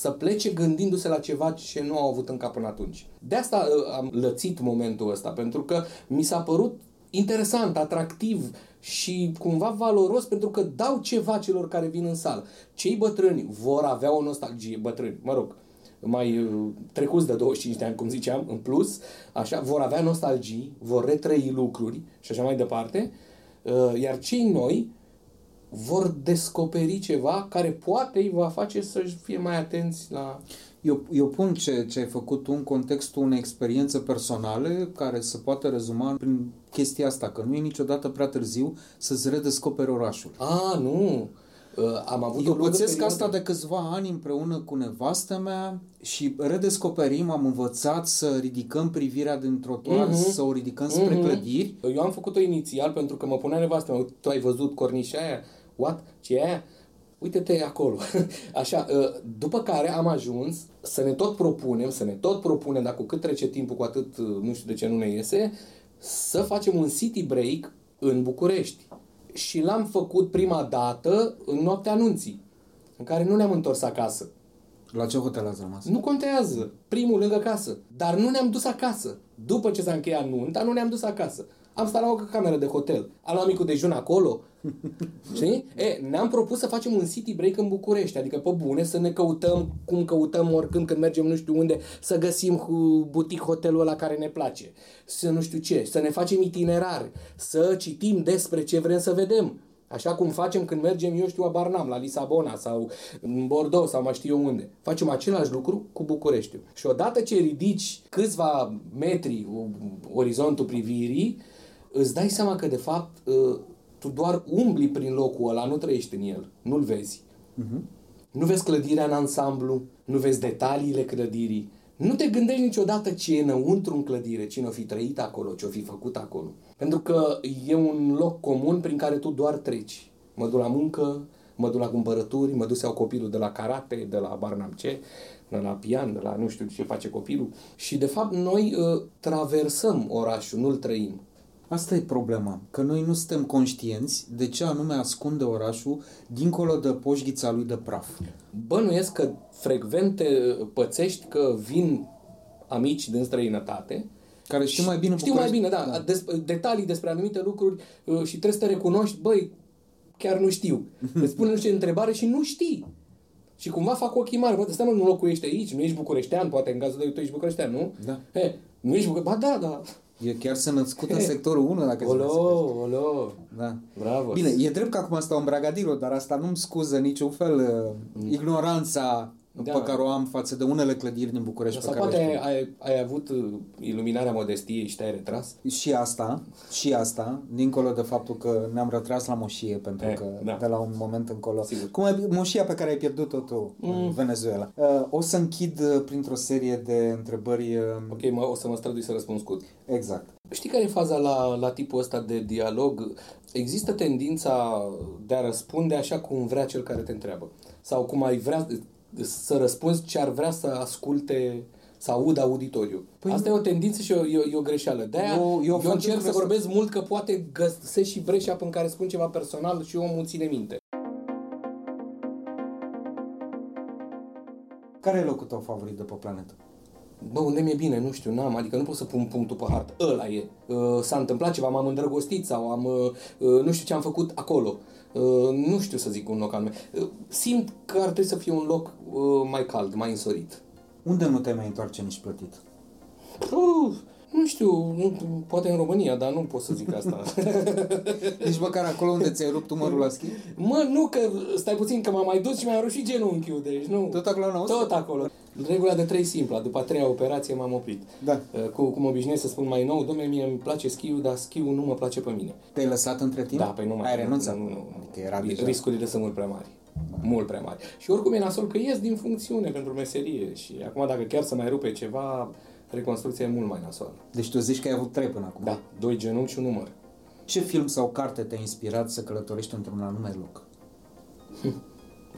să plece gândindu-se la ceva ce nu au avut în cap până atunci. De asta uh, am lățit momentul ăsta, pentru că mi s-a părut interesant, atractiv și cumva valoros pentru că dau ceva celor care vin în sală. Cei bătrâni vor avea o nostalgie, bătrâni, mă rog, mai uh, trecuți de 25 de ani, cum ziceam, în plus, așa, vor avea nostalgii, vor retrăi lucruri și așa mai departe, uh, iar cei noi vor descoperi ceva care poate îi va face să fie mai atenți la... Eu, eu pun ce, ce ai făcut tu în contextul unei experiențe personale care se poate rezuma prin chestia asta, că nu e niciodată prea târziu să-ți redescoperi orașul. A, nu! Uh, am avut Eu o lungă pățesc perioadă- asta de câțiva ani împreună cu nevastă mea și redescoperim, am învățat să ridicăm privirea din trotuar, Mhm. să o ridicăm spre Mhm. clădiri. Eu am făcut-o inițial pentru că mă punea nevastă mea, tu ai văzut cornișa aia? What? Ce e aia? Uite-te acolo. Așa, uh, după care am ajuns să ne tot propunem, să ne tot propunem, dar cu cât trece timpul, cu atât uh, nu știu de ce nu ne iese, să facem un city break în București. Și l-am făcut prima dată în noaptea anunții, în care nu ne-am întors acasă. La ce hotel ați rămas? Nu contează. Primul lângă casă. Dar nu ne-am dus acasă. După ce s-a încheiat nunta, nu ne-am dus acasă. Am stat la o cameră de hotel. Am luat micul dejun acolo. Știi? E, ne-am propus să facem un city break în București. Adică, pe bune, să ne căutăm cum căutăm oricând când mergem nu știu unde, să găsim cu butic hotelul ăla care ne place. Să nu știu ce. Să ne facem itinerar. Să citim despre ce vrem să vedem. Așa cum facem când mergem, eu știu, a Barnam, la Lisabona sau în Bordeaux sau mai știu eu unde. Facem același lucru cu Bucureștiul. Și odată ce ridici câțiva metri o- orizontul privirii, îți dai seama că, de fapt, ă, tu doar umbli prin locul ăla, nu trăiești în el, nu-l vezi. Nu vezi clădirea în ansamblu, nu vezi detaliile clădirii, nu te gândești niciodată ce e înăuntru în clădire, cine o fi trăit acolo, ce o fi făcut acolo. Pentru că e un loc comun prin care tu doar treci. Mă duc la muncă, mă duc la cumpărături, mă duc să iau copilul de la karate, de la Barnam ce, de la pian, de la nu știu ce face copilul. Și de fapt noi uh, traversăm orașul, nu-l trăim. Asta e problema, că noi nu suntem conștienți de ce anume ascunde orașul dincolo de poșghița lui de praf. Bănuiesc că frecvent te pățești că vin amici din străinătate Care știu mai bine Știu mai București. bine, da. Des, detalii despre anumite lucruri uh, și trebuie să te recunoști, băi, chiar nu știu. Îți pune niște întrebare și nu știi. Și cumva fac ochii mari. Bă, stai mă, nu locuiești aici, nu ești bucureștean, poate în cazul tău tu ești bucureștean, nu? Da. He, nu ești bucureștean? Ba da, da. E chiar să născut în sectorul 1, dacă îți Olo, mersi. olo. Da. Bravo. Bine, e drept că acum stau în Bragadilo, dar asta nu-mi scuză niciun fel uh, ignoranța Da. pe care o am față de unele clădiri din București. Sau pe care poate le ai, știu. ai, ai avut uh, iluminarea modestiei și te-ai retras? Și asta, și asta, dincolo de faptul că ne-am retras la moșie, pentru E, că da. de la un moment încolo... Sigur. Cum e moșia pe care ai pierdut-o tu în Venezuela. Uh, o să închid uh, printr-o serie de întrebări... uh, Ok, mă, o să mă strădui să răspund scurt. Exact. Știi care e faza la, la tipul ăsta de dialog? Există tendința de a răspunde așa cum vrea cel care te întreabă. Sau cum ai vrea să răspunzi ce ar vrea să asculte să audă auditoriu. Păi Păi Asta nu- e o tendință și o, e, o, e o greșeală. De-aia Eu- eu eu, fac eu încerc lucrul să ăsta. vorbesc mult că poate găsesc și breșa în care spun ceva personal și omul ține minte. Care e locul tău favorit de pe planetă? Bă, unde mi-e bine, nu știu, n-am, adică nu pot să pun punctul pe hartă. Ăla e. Uh, s-a întâmplat ceva, m-am îndrăgostit sau am, uh, uh, nu știu ce am făcut acolo. Uh, nu știu să zic un loc anume. Uh, simt că ar trebui să fie un loc uh, mai cald, mai însorit. Unde nu te mai întoarce nici plătit? Uf, nu știu, nu, poate în România, dar nu pot să zic asta. Nici măcar acolo unde ți-ai rupt umărul la schi? Mă, nu că, stai puțin, că m-am mai dus și mi-am rușit genunchiul, deci nu. Tot acolo în Austria? Tot acolo. Regula de trei simpla, după a treia operație m-am oprit. Da. Uh, Cu, cum obișnuiesc să spun mai nou, domnule, mie îmi place schiul, dar schiul nu mă place pe mine. Te-ai lăsat între timp? Da, păi nu mai Ai renunțat? Nu, nu, Adică era deja... Riscurile sunt mult prea mari. Mult prea mari. Și oricum e nasol că ies din funcțiune pentru meserie și acum dacă chiar să mai rupe ceva, reconstrucția e mult mai nasoală. Deci tu zici că ai avut trei până acum. Da, doi genunchi și un număr. Ce film sau carte te-a inspirat să călătorești într-un anume loc?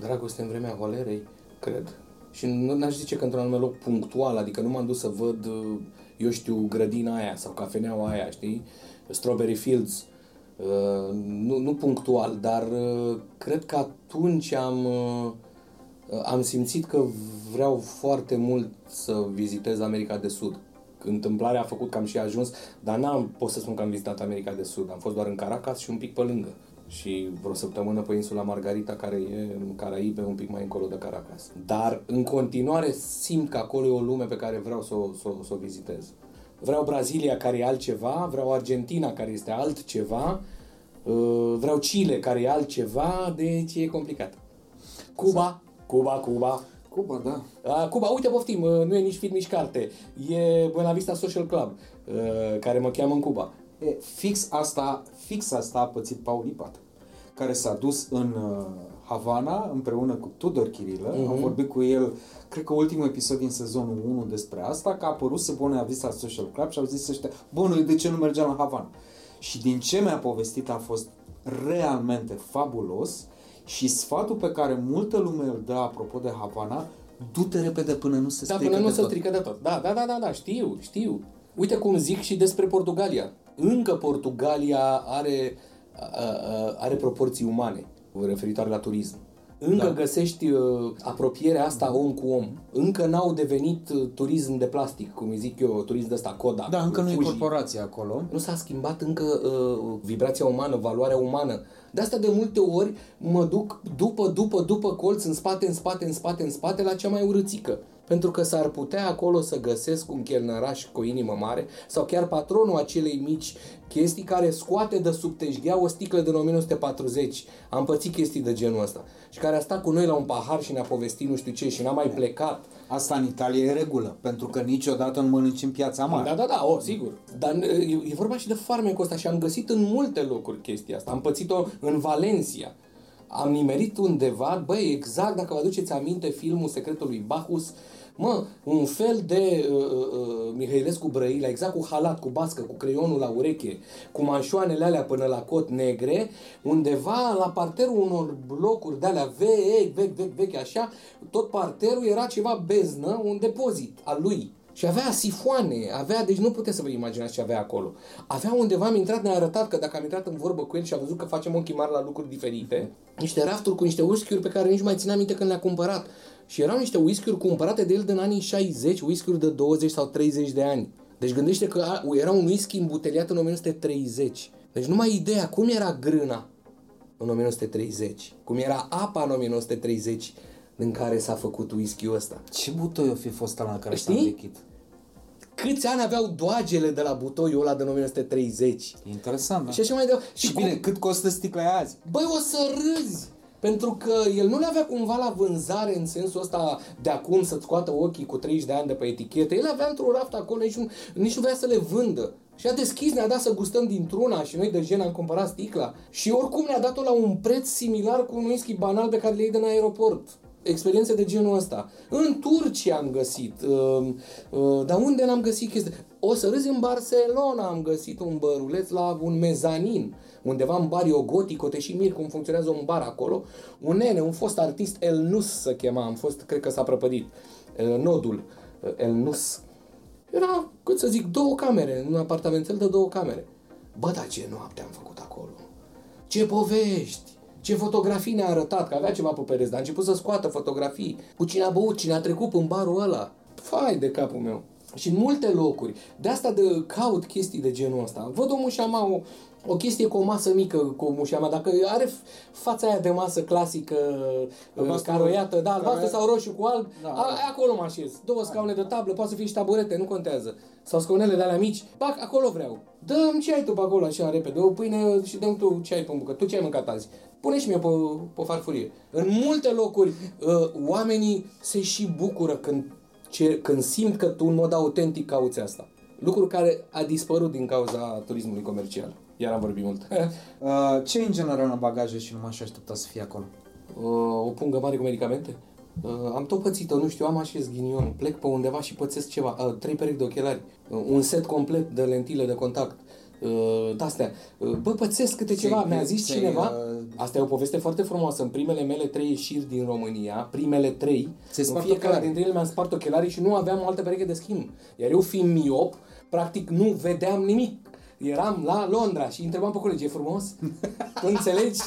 Dragoste în vremea Valerei, cred. Și nu n-aș zice că într-un anume loc punctual, adică nu m-am dus să văd, uh, eu știu, grădina aia sau cafeneaua aia, știi? Strawberry Fields. Uh, nu, nu punctual, dar uh, cred că atunci am, uh, am simțit că vreau foarte mult să vizitez America de Sud. Întâmplarea a făcut că am și ajuns, dar n-am pot să spun că am vizitat America de Sud. Am fost doar în Caracas și un pic pe lângă. Și vreo săptămână pe insula Margarita, care e în Caraibe, un pic mai încolo de Caracas. Dar în continuare simt că acolo e o lume pe care vreau să o, să, o- să o vizitez. Vreau Brazilia, care e altceva, vreau Argentina, care este altceva, uh, vreau Chile, care e altceva, deci e complicat. Cuba, Cuba, Cuba. Cuba, da. Uh, Cuba, uite, poftim, uh, nu e nici film, nici carte. E Buena Vista Social Club, uh, care mă cheamă în Cuba. E, fix asta, fix asta a pățit Paul Ipat, care s-a dus în uh, Havana împreună cu Tudor Chirilă. Mhm. Am vorbit cu el, cred că ultimul episod din sezonul 1 despre asta, că a apărut să Buena Vista Social Club și au zis ăștia, bă, noi de ce nu mergeam la Havana? Și din ce mi-a povestit a fost realmente fabulos și sfatul pe care multă lume îl dă apropo de Havana, du-te repede până nu se Da, strică până nu de se tot. strică de tot. Da, da, da, da, da, știu, știu. Uite cum zic și despre Portugalia. Încă Portugalia are, a, a, are proporții umane referitoare la turism. Încă da. găsești uh, apropierea asta om cu om. Încă n-au devenit uh, turism de plastic, cum îi zic eu, turism de ăsta, Kodak, Da, încă nu e Fuji. corporație acolo. Nu s-a schimbat încă uh, vibrația umană, valoarea umană. De asta de multe ori mă duc după, după, după colț, în spate, în spate, în spate, în spate, la cea mai urâțică. Pentru că s-ar putea acolo să găsesc un chelnăraș cu o inimă mare sau chiar patronul acelei mici chestii care scoate de sub teșghea o sticlă din 1940. Am pățit chestii de genul ăsta. Și care a stat cu noi la un pahar și ne-a povestit nu știu ce și n-a mai plecat. Asta în Italia e regulă, pentru că niciodată nu mănânci în piața mare. Da, da, da, o, sigur. Dar e, e vorba și de farmecul ăsta și am găsit în multe locuri chestia asta. Am pățit-o în Valencia. Am nimerit undeva, băi, exact dacă vă aduceți aminte filmul Secretul lui Bacchus, mă, un fel de uh, uh, Mihailescu Brăila, exact cu halat, cu bască, cu creionul la ureche, cu manșoanele alea până la cot negre, undeva la parterul unor blocuri de alea vechi, vechi, vechi, vechi, așa, tot parterul era ceva beznă, un depozit al lui. Și avea sifoane, avea, deci nu puteți să vă imaginați ce avea acolo. Avea undeva, am intrat, ne-a arătat că dacă am intrat în vorbă cu el și a văzut că facem ochii mari la lucruri diferite, niște rafturi cu niște whisky-uri pe care nici nu mai țineam minte când le-a cumpărat. Și erau niște whisky-uri cumpărate de el din anii 60, whisky-uri de 20 sau 30 de ani. Deci gândește că a- era un whisky îmbuteliat în 1930. Deci numai ideea cum era grâna în 1930, cum era apa în 1930 din care s-a făcut whisky-ul ăsta. Ce butoi o fi fost ăla la care s-a Știi? învechit? Câți ani aveau doagele de la butoiul ăla de 1930? E interesant, da? Și așa mai departe. Și bine, cât costă sticla aia azi? Băi, o să râzi! Pentru că el nu le avea cumva la vânzare în sensul ăsta de acum să-ți scoată ochii cu 30 de ani de pe etichetă. El avea într-un raft acolo, nici nu, nici nu vrea să le vândă. Și a deschis, ne-a dat să gustăm dintr-una și noi de gen am cumpărat sticla. Și oricum ne-a dat-o la un preț similar cu un whisky banal pe care le iei din aeroport. Experiențe de genul ăsta. În Turcia am găsit. Uh, uh, dar unde n-am găsit chestii? O să râzi în Barcelona am găsit un băruleț la un mezanin. Undeva în Bario Gotico, te și mir cum funcționează un bar acolo. Un nene, un fost artist, El Nus să chema, am fost, cred că s-a prăpădit. Uh, Nodul, uh, El Nus. Era, cât să zic, două camere, un apartamentel de două camere. Bă, dar ce noapte am făcut acolo? Ce povești! Ce fotografii ne-a arătat, că avea ceva pe pereți, dar a început să scoată fotografii cu cine a băut, cine a trecut în barul ăla. Fai de capul meu. Și în multe locuri. De asta de caut chestii de genul ăsta. Văd omul și am o chestie cu o masă mică, cu mușia mea, dacă are f- fața aia de masă clasică, uh, Albastru- caroiată, da, albastru care- sau roșu cu alb, Da, a, da. acolo mă așez. Două scaune de tablă, poate să fie și taburete, nu contează. Sau scaunele de alea mici, pac, acolo vreau. Dăm ce ai tu pe acolo așa repede, o pâine și dăm tu ce ai pe bucă, tu ce ai mâncat azi. Pune și mie pe, pe farfurie. În multe locuri, uh, oamenii se și bucură când, ce, când simt că tu în mod autentic cauți asta. Lucru care a dispărut din cauza turismului comercial. Iar am vorbit mult. Uh, ce în general în bagaje și nu m-aș aștepta să fie acolo? Uh, o pungă mare cu medicamente. Uh, am tot pățit-o, nu știu, am așez ghinion, plec pe undeva și pățesc ceva. Uh, trei perechi de ochelari, uh, un set complet de lentile de contact. Uh, de-astea. Uh, bă, pățesc câte Ți-ai- ceva. Mi-a zis ți-ai, cineva, uh, asta e o poveste foarte frumoasă. În primele mele trei ieșiri din România, primele trei, Ți-ai în spart fiecare ochelarii. dintre ele mi-am spart ochelarii și nu aveam o altă pereche de schimb. Iar eu fiind miop, practic nu vedeam nimic. Eram la Londra și îi întrebam pe colegi, e frumos? Tu înțelegi?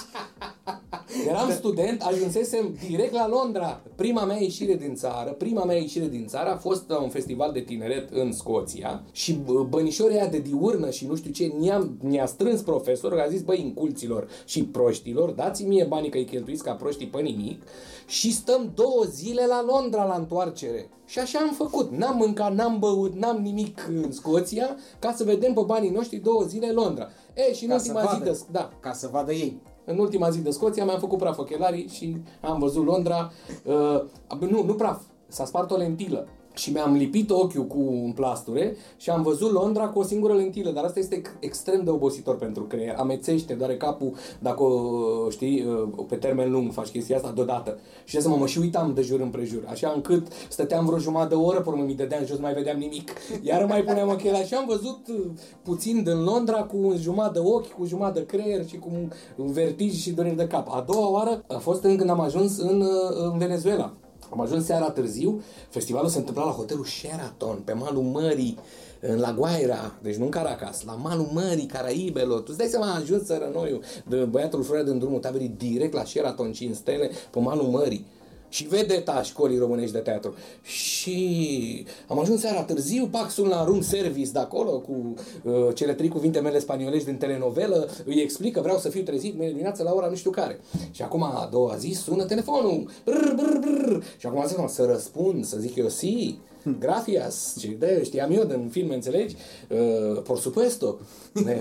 Eram student, ajunsesem direct la Londra. Prima mea ieșire din țară, prima mea ieșire din țară a fost la un festival de tineret în Scoția și bă, bănișorii aia de diurnă și nu știu ce, ne-a, ne-a strâns profesorul, a zis, băi, inculților și proștilor, dați mie banii că îi cheltuiți ca proștii pe nimic și stăm două zile la Londra la întoarcere. Și așa am făcut. N-am mâncat, n-am băut, n-am nimic în Scoția ca să vedem pe banii noștri două zile Londra. E, și în Ca să ultima zi vadă. de... Da, Ca să vadă ei. În ultima zi de Scoția mi-am făcut praf ochelarii și am văzut Londra. Uh, nu, nu praf, s-a spart o lentilă. Și mi-am lipit ochiul cu un plasture și am văzut Londra cu o singură lentilă, dar asta este ex- extrem de obositor pentru creier. Amețește, doare capul dacă, o, știi, uh, pe termen lung faci chestia asta deodată. Și de să mă și uitam de jur împrejur, așa încât stăteam vreo jumătate de oră, pe urmă mi dădeam jos, nu mai vedeam nimic. Iar mai puneam ochelari și am văzut uh, puțin din Londra cu un jumătate de ochi, cu jumătate de creier și cu un un vertij și dureri de cap. A doua oară a fost când am ajuns în, uh, în Venezuela. Am ajuns seara târziu, festivalul se întâmpla la hotelul Sheraton, pe malul mării, în La Guaira, deci nu în Caracas, la malul mării, Caraibelor. Tu îți dai seama, a ajuns sărănoiul de băiatul Florea din drumul taberii direct la Sheraton 5 stele, pe malul mării. Și vedeta școlii românești de teatru. Și am ajuns seara târziu, pac, sun la room service de acolo cu uh, cele trei cuvinte mele spaniolești din telenovelă, îi explic că vreau să fiu trezit mâine dimineață la ora nu știu care. Și acum a doua zi sună telefonul. Brr, brr, brr. Și acum zic, să răspund, să zic eu, si, gracias, ce de, știam eu din filme, înțelegi? Uh, por supuesto,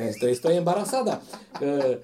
estoy, estoy embarazada. Uh,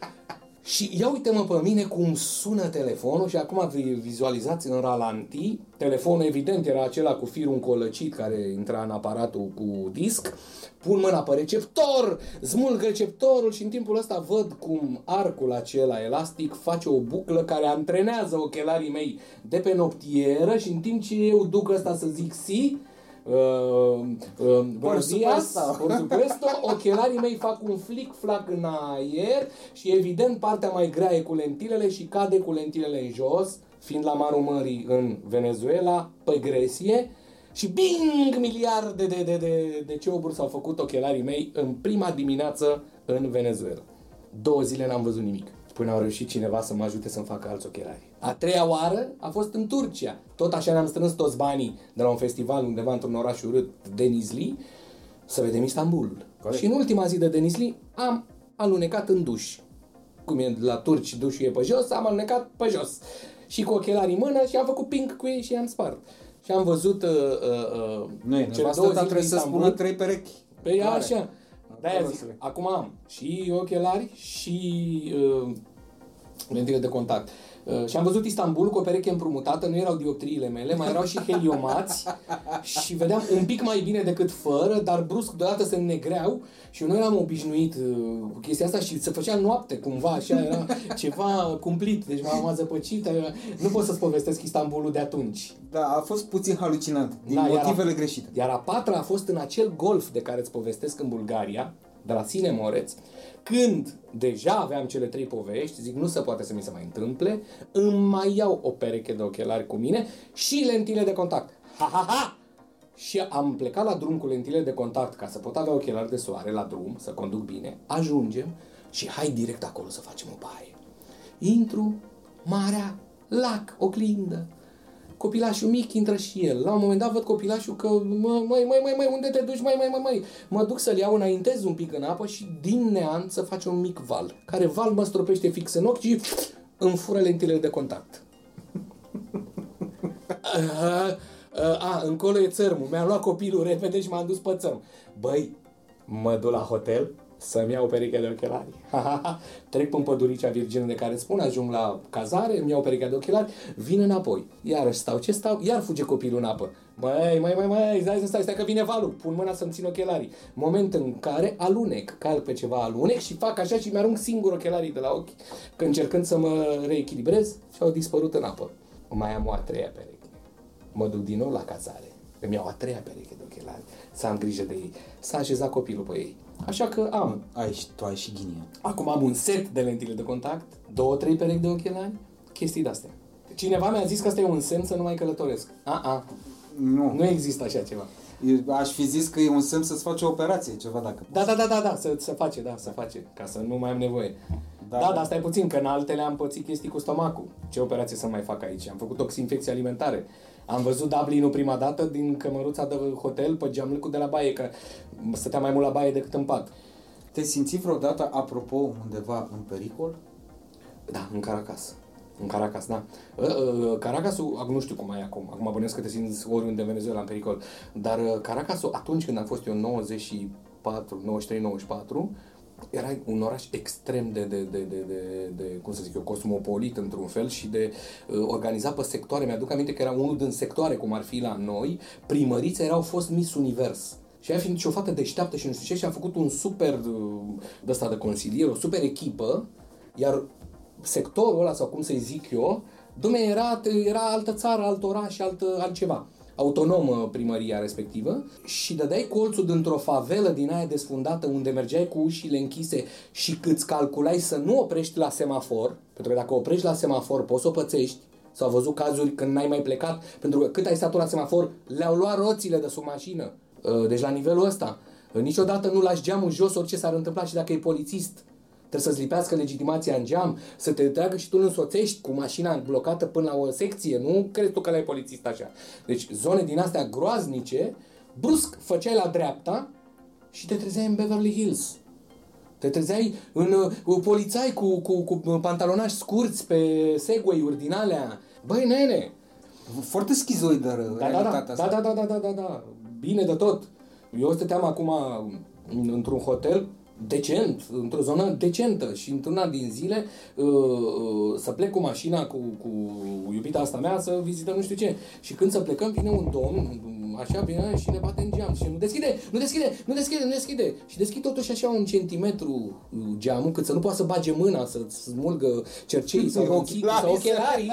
și ia uite-mă pe mine cum sună telefonul și acum vi- vizualizați în ralanti. Telefonul evident era acela cu firul încolăcit care intra în aparatul cu disc. Pun mâna pe receptor, smulg receptorul și în timpul ăsta văd cum arcul acela elastic face o buclă care antrenează ochelarii mei de pe noptieră și în timp ce eu duc ăsta să zic si, Uh, uh, buenos días, supuesto. por supuesto, ochelarii mei fac un flic-flac în aer și evident partea mai grea e cu lentilele și cade cu lentilele în jos, fiind la marul mării în Venezuela, pe gresie, și bing, miliarde de, de, de, de ceoburi s-au făcut ochelarii mei în prima dimineață în Venezuela. Două zile n-am văzut nimic. Până au reușit cineva să mă ajute să-mi facă alți ochelari. A treia oară a fost în Turcia. Tot așa ne-am strâns toți banii de la un festival undeva într-un oraș urât, Denizli, să vedem Istanbulul. Corect. Și în ultima zi de Denizli am alunecat în duș. Cum e la turci, dușul e pe jos, am alunecat pe jos. Și cu ochelari în mână și am făcut ping cu ei și i-am spart. Și am văzut uh, uh, uh, Nu e, cele nevastă două ta zile trebuie din să Istanbul. spună trei perechi. Pe ea Clare. așa. De-aia Acolo zic, să le- acum am și ochelari și uh, lentile de contact. Uh, și am văzut Istanbul cu o pereche împrumutată, nu erau dioptriile mele, mai erau și heliomați și vedeam un pic mai bine decât fără, dar brusc deodată se negreau și eu nu eram obișnuit uh, cu chestia asta și se făcea noapte cumva, așa era ceva cumplit, deci m-am zăpăcit, uh, nu pot să-ți povestesc Istanbulul de atunci. Da, a fost puțin halucinant, din Da, iar a- motivele greșite. Iar a patra a fost în acel golf de care îți povestesc în Bulgaria, de la Sine Moreț, când deja aveam cele trei povești, zic, nu se poate să mi se mai întâmple, îmi mai iau o pereche de ochelari cu mine și lentile de contact. Ha, ha, ha! Și am plecat la drum cu lentile de contact ca să pot avea ochelari de soare la drum, să conduc bine. Ajungem și hai direct acolo să facem o baie. Intru, marea, lac, oglindă. Copilașul mic intră și el. La un moment dat văd copilașul că, mă, măi, măi, măi, măi, unde te duci, măi, măi, măi, măi. Mă duc să-l iau, înaintez un pic în apă și din neant să face un mic val. Care val mă stropește fix în ochi și îmi fură lentilele de contact. a, a, încolo e țărmul. Mi-am luat copilul repede și m-am dus pe țărm. Băi, mă duc la hotel, să-mi iau o pereche de ochelari. Trec pe păduricea virgină de care spun, ajung la cazare, îmi iau o pereche de ochelari, vin înapoi. Iarăși stau, ce stau? Iar fuge copilul în apă. Măi, măi, măi, măi, stai, stai, stai că vine valul. Pun mâna să-mi țin ochelarii. Moment în care alunec, calc pe ceva alunec și fac așa și mi-arunc singur ochelarii de la ochi, că încercând să mă reechilibrez și au dispărut în apă. Mai am o a treia pereche. Mă duc din nou la cazare. Îmi iau a treia pereche de ochelari, să am grijă de ei. S-a așezat copilul pe ei. Așa că am. Ai, și- tu ai și ghinie. Acum am un set de lentile de contact, două, trei perechi de ochelari, chestii de-astea. Cineva mi-a zis că asta e un semn să nu mai călătoresc. A-a, Nu. nu există așa ceva. Eu Aș fi zis că e un semn să-ți faci o operație, ceva dacă Da, da, da, da, da, să, să face, da, să face, ca să nu mai am nevoie. Da, Da. da, dar stai puțin, că în altele am pățit chestii cu stomacul. Ce operație să mai fac aici? Am făcut toxinfecție alimentare. Am văzut Dublinul prima dată din cămăruța de hotel pe geamlăcul de la baie, că stătea mai mult la baie decât în pat. Te-ai simțit vreodată, apropo, undeva în pericol? Da, în Caracas. În Caracas, da. Uh, uh, Caracasul, acum nu știu cum e acum, acum bănuiesc că te simți oriunde în Venezuela în pericol, dar uh, Caracasul, atunci când am fost eu în 94, 93, 94, era un oraș extrem de, de, de, de, de, de cum să zic eu, cosmopolit într-un fel și de uh, organizat pe sectoare. Mi-aduc aminte că era unul din sectoare, cum ar fi la noi, primărița erau fost Miss Univers. Și ea fiind și o fată deșteaptă și nu știu ce, și a făcut un super uh, de ăsta de consilier, o super echipă, iar sectorul ăla, sau cum să-i zic eu, dumne, era, era altă țară, alt oraș, alt, altceva. Autonomă primăria respectivă și dădeai colțul dintr-o favelă din aia desfundată unde mergeai cu ușile închise și câți calculai să nu oprești la semafor, pentru că dacă oprești la semafor poți să o pățești, S-au văzut cazuri când n-ai mai plecat, pentru că cât ai stat tu la semafor, le-au luat roțile de sub mașină. Uh, Deci la nivelul ăsta. Uh, Niciodată nu lași geamul jos orice s-ar întâmpla și dacă e polițist. Trebuie să-ți lipească legitimația în geam, să te treagă și tu îl însoțești cu mașina blocată până la o secție. Nu crezi tu că la polițist așa. Deci zone din astea groaznice, brusc făceai la dreapta și te trezeai în Beverly Hills. Te trezeai în uh, polițai cu, cu, cu pantalonași scurți pe segway-uri din alea. Băi, nene, Foarte schizoidă da, da, da, realitatea da, asta. da, da, da, da, da, da, bine de tot. Eu stăteam acum în- într-un hotel decent, într-o zonă decentă și într-una din zile uh, uh, să plec cu mașina cu, cu iubita asta mea să vizităm nu știu ce. Și când să plecăm vine un domn, așa vine și ne bate în geam și nu deschide, nu deschide, nu deschide, nu deschide. Și deschid totuși așa un centimetru uh, geamul cât să nu poată să bage mâna, să smulgă cerceii sau ochii sau ochelarii.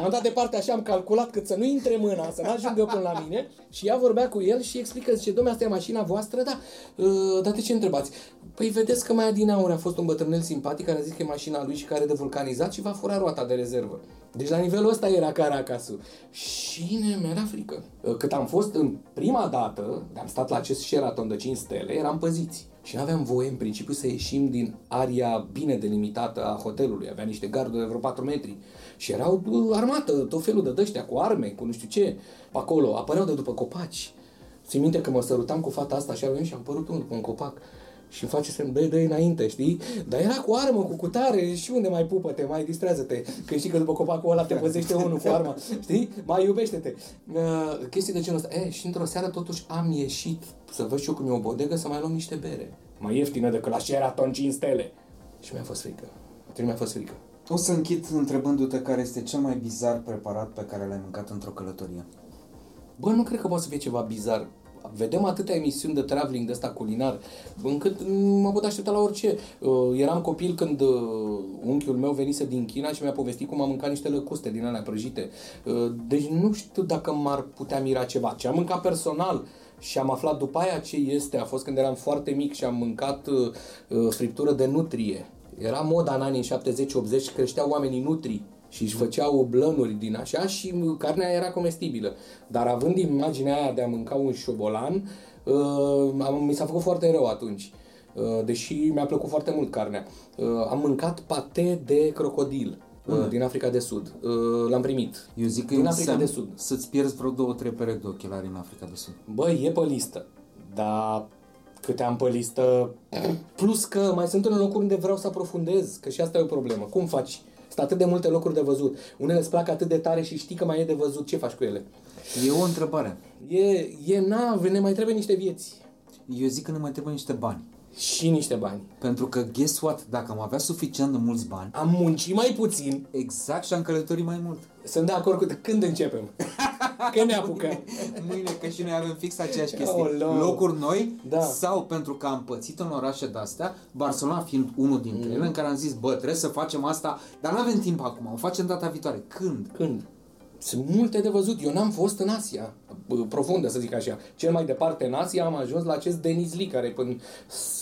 M-am dat departe așa, am calculat cât să nu intre mâna, să nu ajungă până la mine și ea vorbea cu el și explică, zice, domnule, asta e mașina voastră, da, uh, dar de ce întrebați? Păi vedeți că mai adineauri a fost un bătrânel simpatic care a zis că e mașina lui și care e de vulcanizat și va fura roata de rezervă. Deci la nivelul ăsta era Caracasul. Și ne mi-era frică. Uh, Cât am fost în prima dată, am stat la acest Sheraton de 5 stele, eram păziți. Și nu aveam voie în principiu să ieșim din aria bine delimitată a hotelului. Avea niște garduri de vreo 4 metri. Și erau uh, armată, tot felul de dăștia, cu arme, cu nu știu ce. Pe acolo, apăreau de după copaci. Țin minte că mă sărutam cu fata asta și am venit și am părut unul pe un copac. Și îmi face semn, dă dă înainte, știi? Dar era cu armă, cu cutare și unde mai pupă-te, mai distrează-te. Că știi că după copacul ăla te păzește unul cu armă, știi? Mai iubește-te. Uh, chestii de genul ăsta. E, și într-o seară totuși am ieșit să văd și eu cum e o bodegă să mai luăm niște bere. Mai ieftină decât la Sheraton 5 stele. Și mi-a fost frică. Atunci mi-a fost frică. O să închid întrebându-te care este cel mai bizar preparat pe care l-ai mâncat într-o călătorie. Bă, nu cred că poate să fie ceva bizar. Vedem atâtea emisiuni de traveling de ăsta culinar, încât mm, mă pot aștepta la orice. Uh, eram copil când uh, unchiul meu venise din China și mi-a povestit cum a mâncat niște lăcuste din alea prăjite. Uh, deci nu știu dacă m-ar putea mira ceva. Ce am mâncat personal și am aflat după aia ce este, a fost când eram foarte mic și am mâncat uh, uh, friptură de nutrie. Era moda în anii 70-80, creșteau oamenii nutri și își făceau blănuri din așa și carnea era comestibilă. Dar având imaginea aia de a mânca un șobolan, uh, am, mi s-a făcut foarte rău atunci. Uh, deși mi-a plăcut foarte mult carnea. Uh, am mâncat pate de crocodil. uh, din Africa de Sud. Uh, L-am primit. Eu zic că din e un Africa semn de Sud. să-ți pierzi vreo două, trei perechi de ochelari în Africa de Sud. Băi, e pe listă, dar câte am pe listă... Plus că mai sunt unele locuri unde vreau să aprofundez, că și asta e o problemă. Cum faci? Sunt atât de multe locuri de văzut. Unele îți plac atât de tare și știi că mai e de văzut. Ce faci cu ele? E o întrebare. E, e na, ne mai trebuie niște vieți. Eu zic că ne mai trebuie niște bani. Și niște bani. Pentru că, guess what, dacă am avea suficient de mulți bani, Am muncit mai puțin. exact și am călătorit mai mult. Sunt de acord cu... Când începem? Când ne apucăm? Mâine, că și noi avem fix aceeași chestie. Aoleu. Locuri noi Da. sau pentru că am pățit în orașe de-astea, Barcelona fiind unul dintre Mm. ele, în care am zis, bă, trebuie să facem asta, dar nu avem timp acum, o facem data viitoare. Când? Când? Sunt multe de văzut. Eu n-am fost în Asia, bă, profundă să zic așa. Cel mai departe în Asia am ajuns la acest Denizli, care e până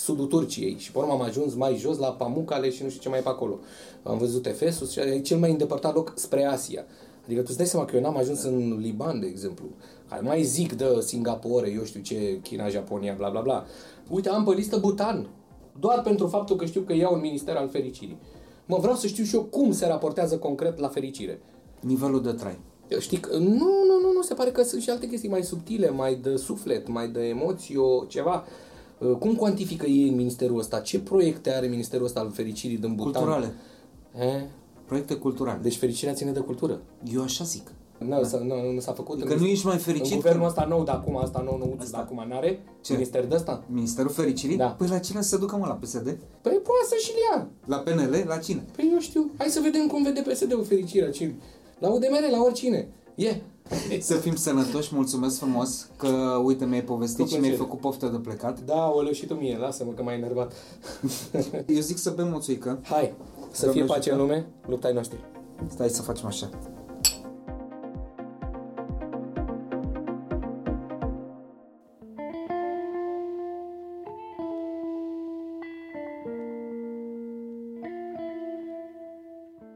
sudul Turciei. Și pe urmă am ajuns mai jos la Pamukkale și nu știu ce mai e pe acolo. Am văzut Efesus și e cel mai îndepărtat loc spre Asia. Adică tu îți dai seama că eu n-am ajuns în Liban, de exemplu. Care mai zic de Singapore, eu știu ce, China, Japonia, bla bla bla. Uite, am pe listă Bhutan. Doar pentru faptul că știu că iau un minister al fericirii. Mă vreau să știu și eu cum se raportează concret la fericire. Nivelul de trai. Știi că, nu, nu, nu, nu, se pare că sunt și alte chestii mai subtile, mai de suflet, mai de emoții, o, ceva. Uh, Cum cuantifică ei în ministerul ăsta? Ce proiecte are ministerul ăsta al fericirii din Bhutan? Culturale. Eh? Proiecte culturale. Deci fericirea ține de cultură. Eu așa zic. Nu, s-a, nu, nu s-a făcut. Că în- nu ești mai În fericit guvernul că- ăsta nou de acum, asta nou, nouț, de acum n-are? Ce? Minister de ăsta? Ministerul Fericirii? Da. Păi la cine să ducă mă la PSD? Păi poate să și ia. La PNL? La cine? Păi eu știu. Hai să vedem cum vede PSD-ul fericirea. Ce? La UDMR, la oricine. E. Să fim sănătoși, mulțumesc frumos că, uite, mi-ai povestit Cu și mi-ai plăcere. făcut poftă de plecat. Da, o și tu mie, lasă-mă că m-ai enervat. Eu zic să bem o țuică. Hai, să Doamne fie pace în ajută. lume, lupta ai noștri. Stai să facem așa.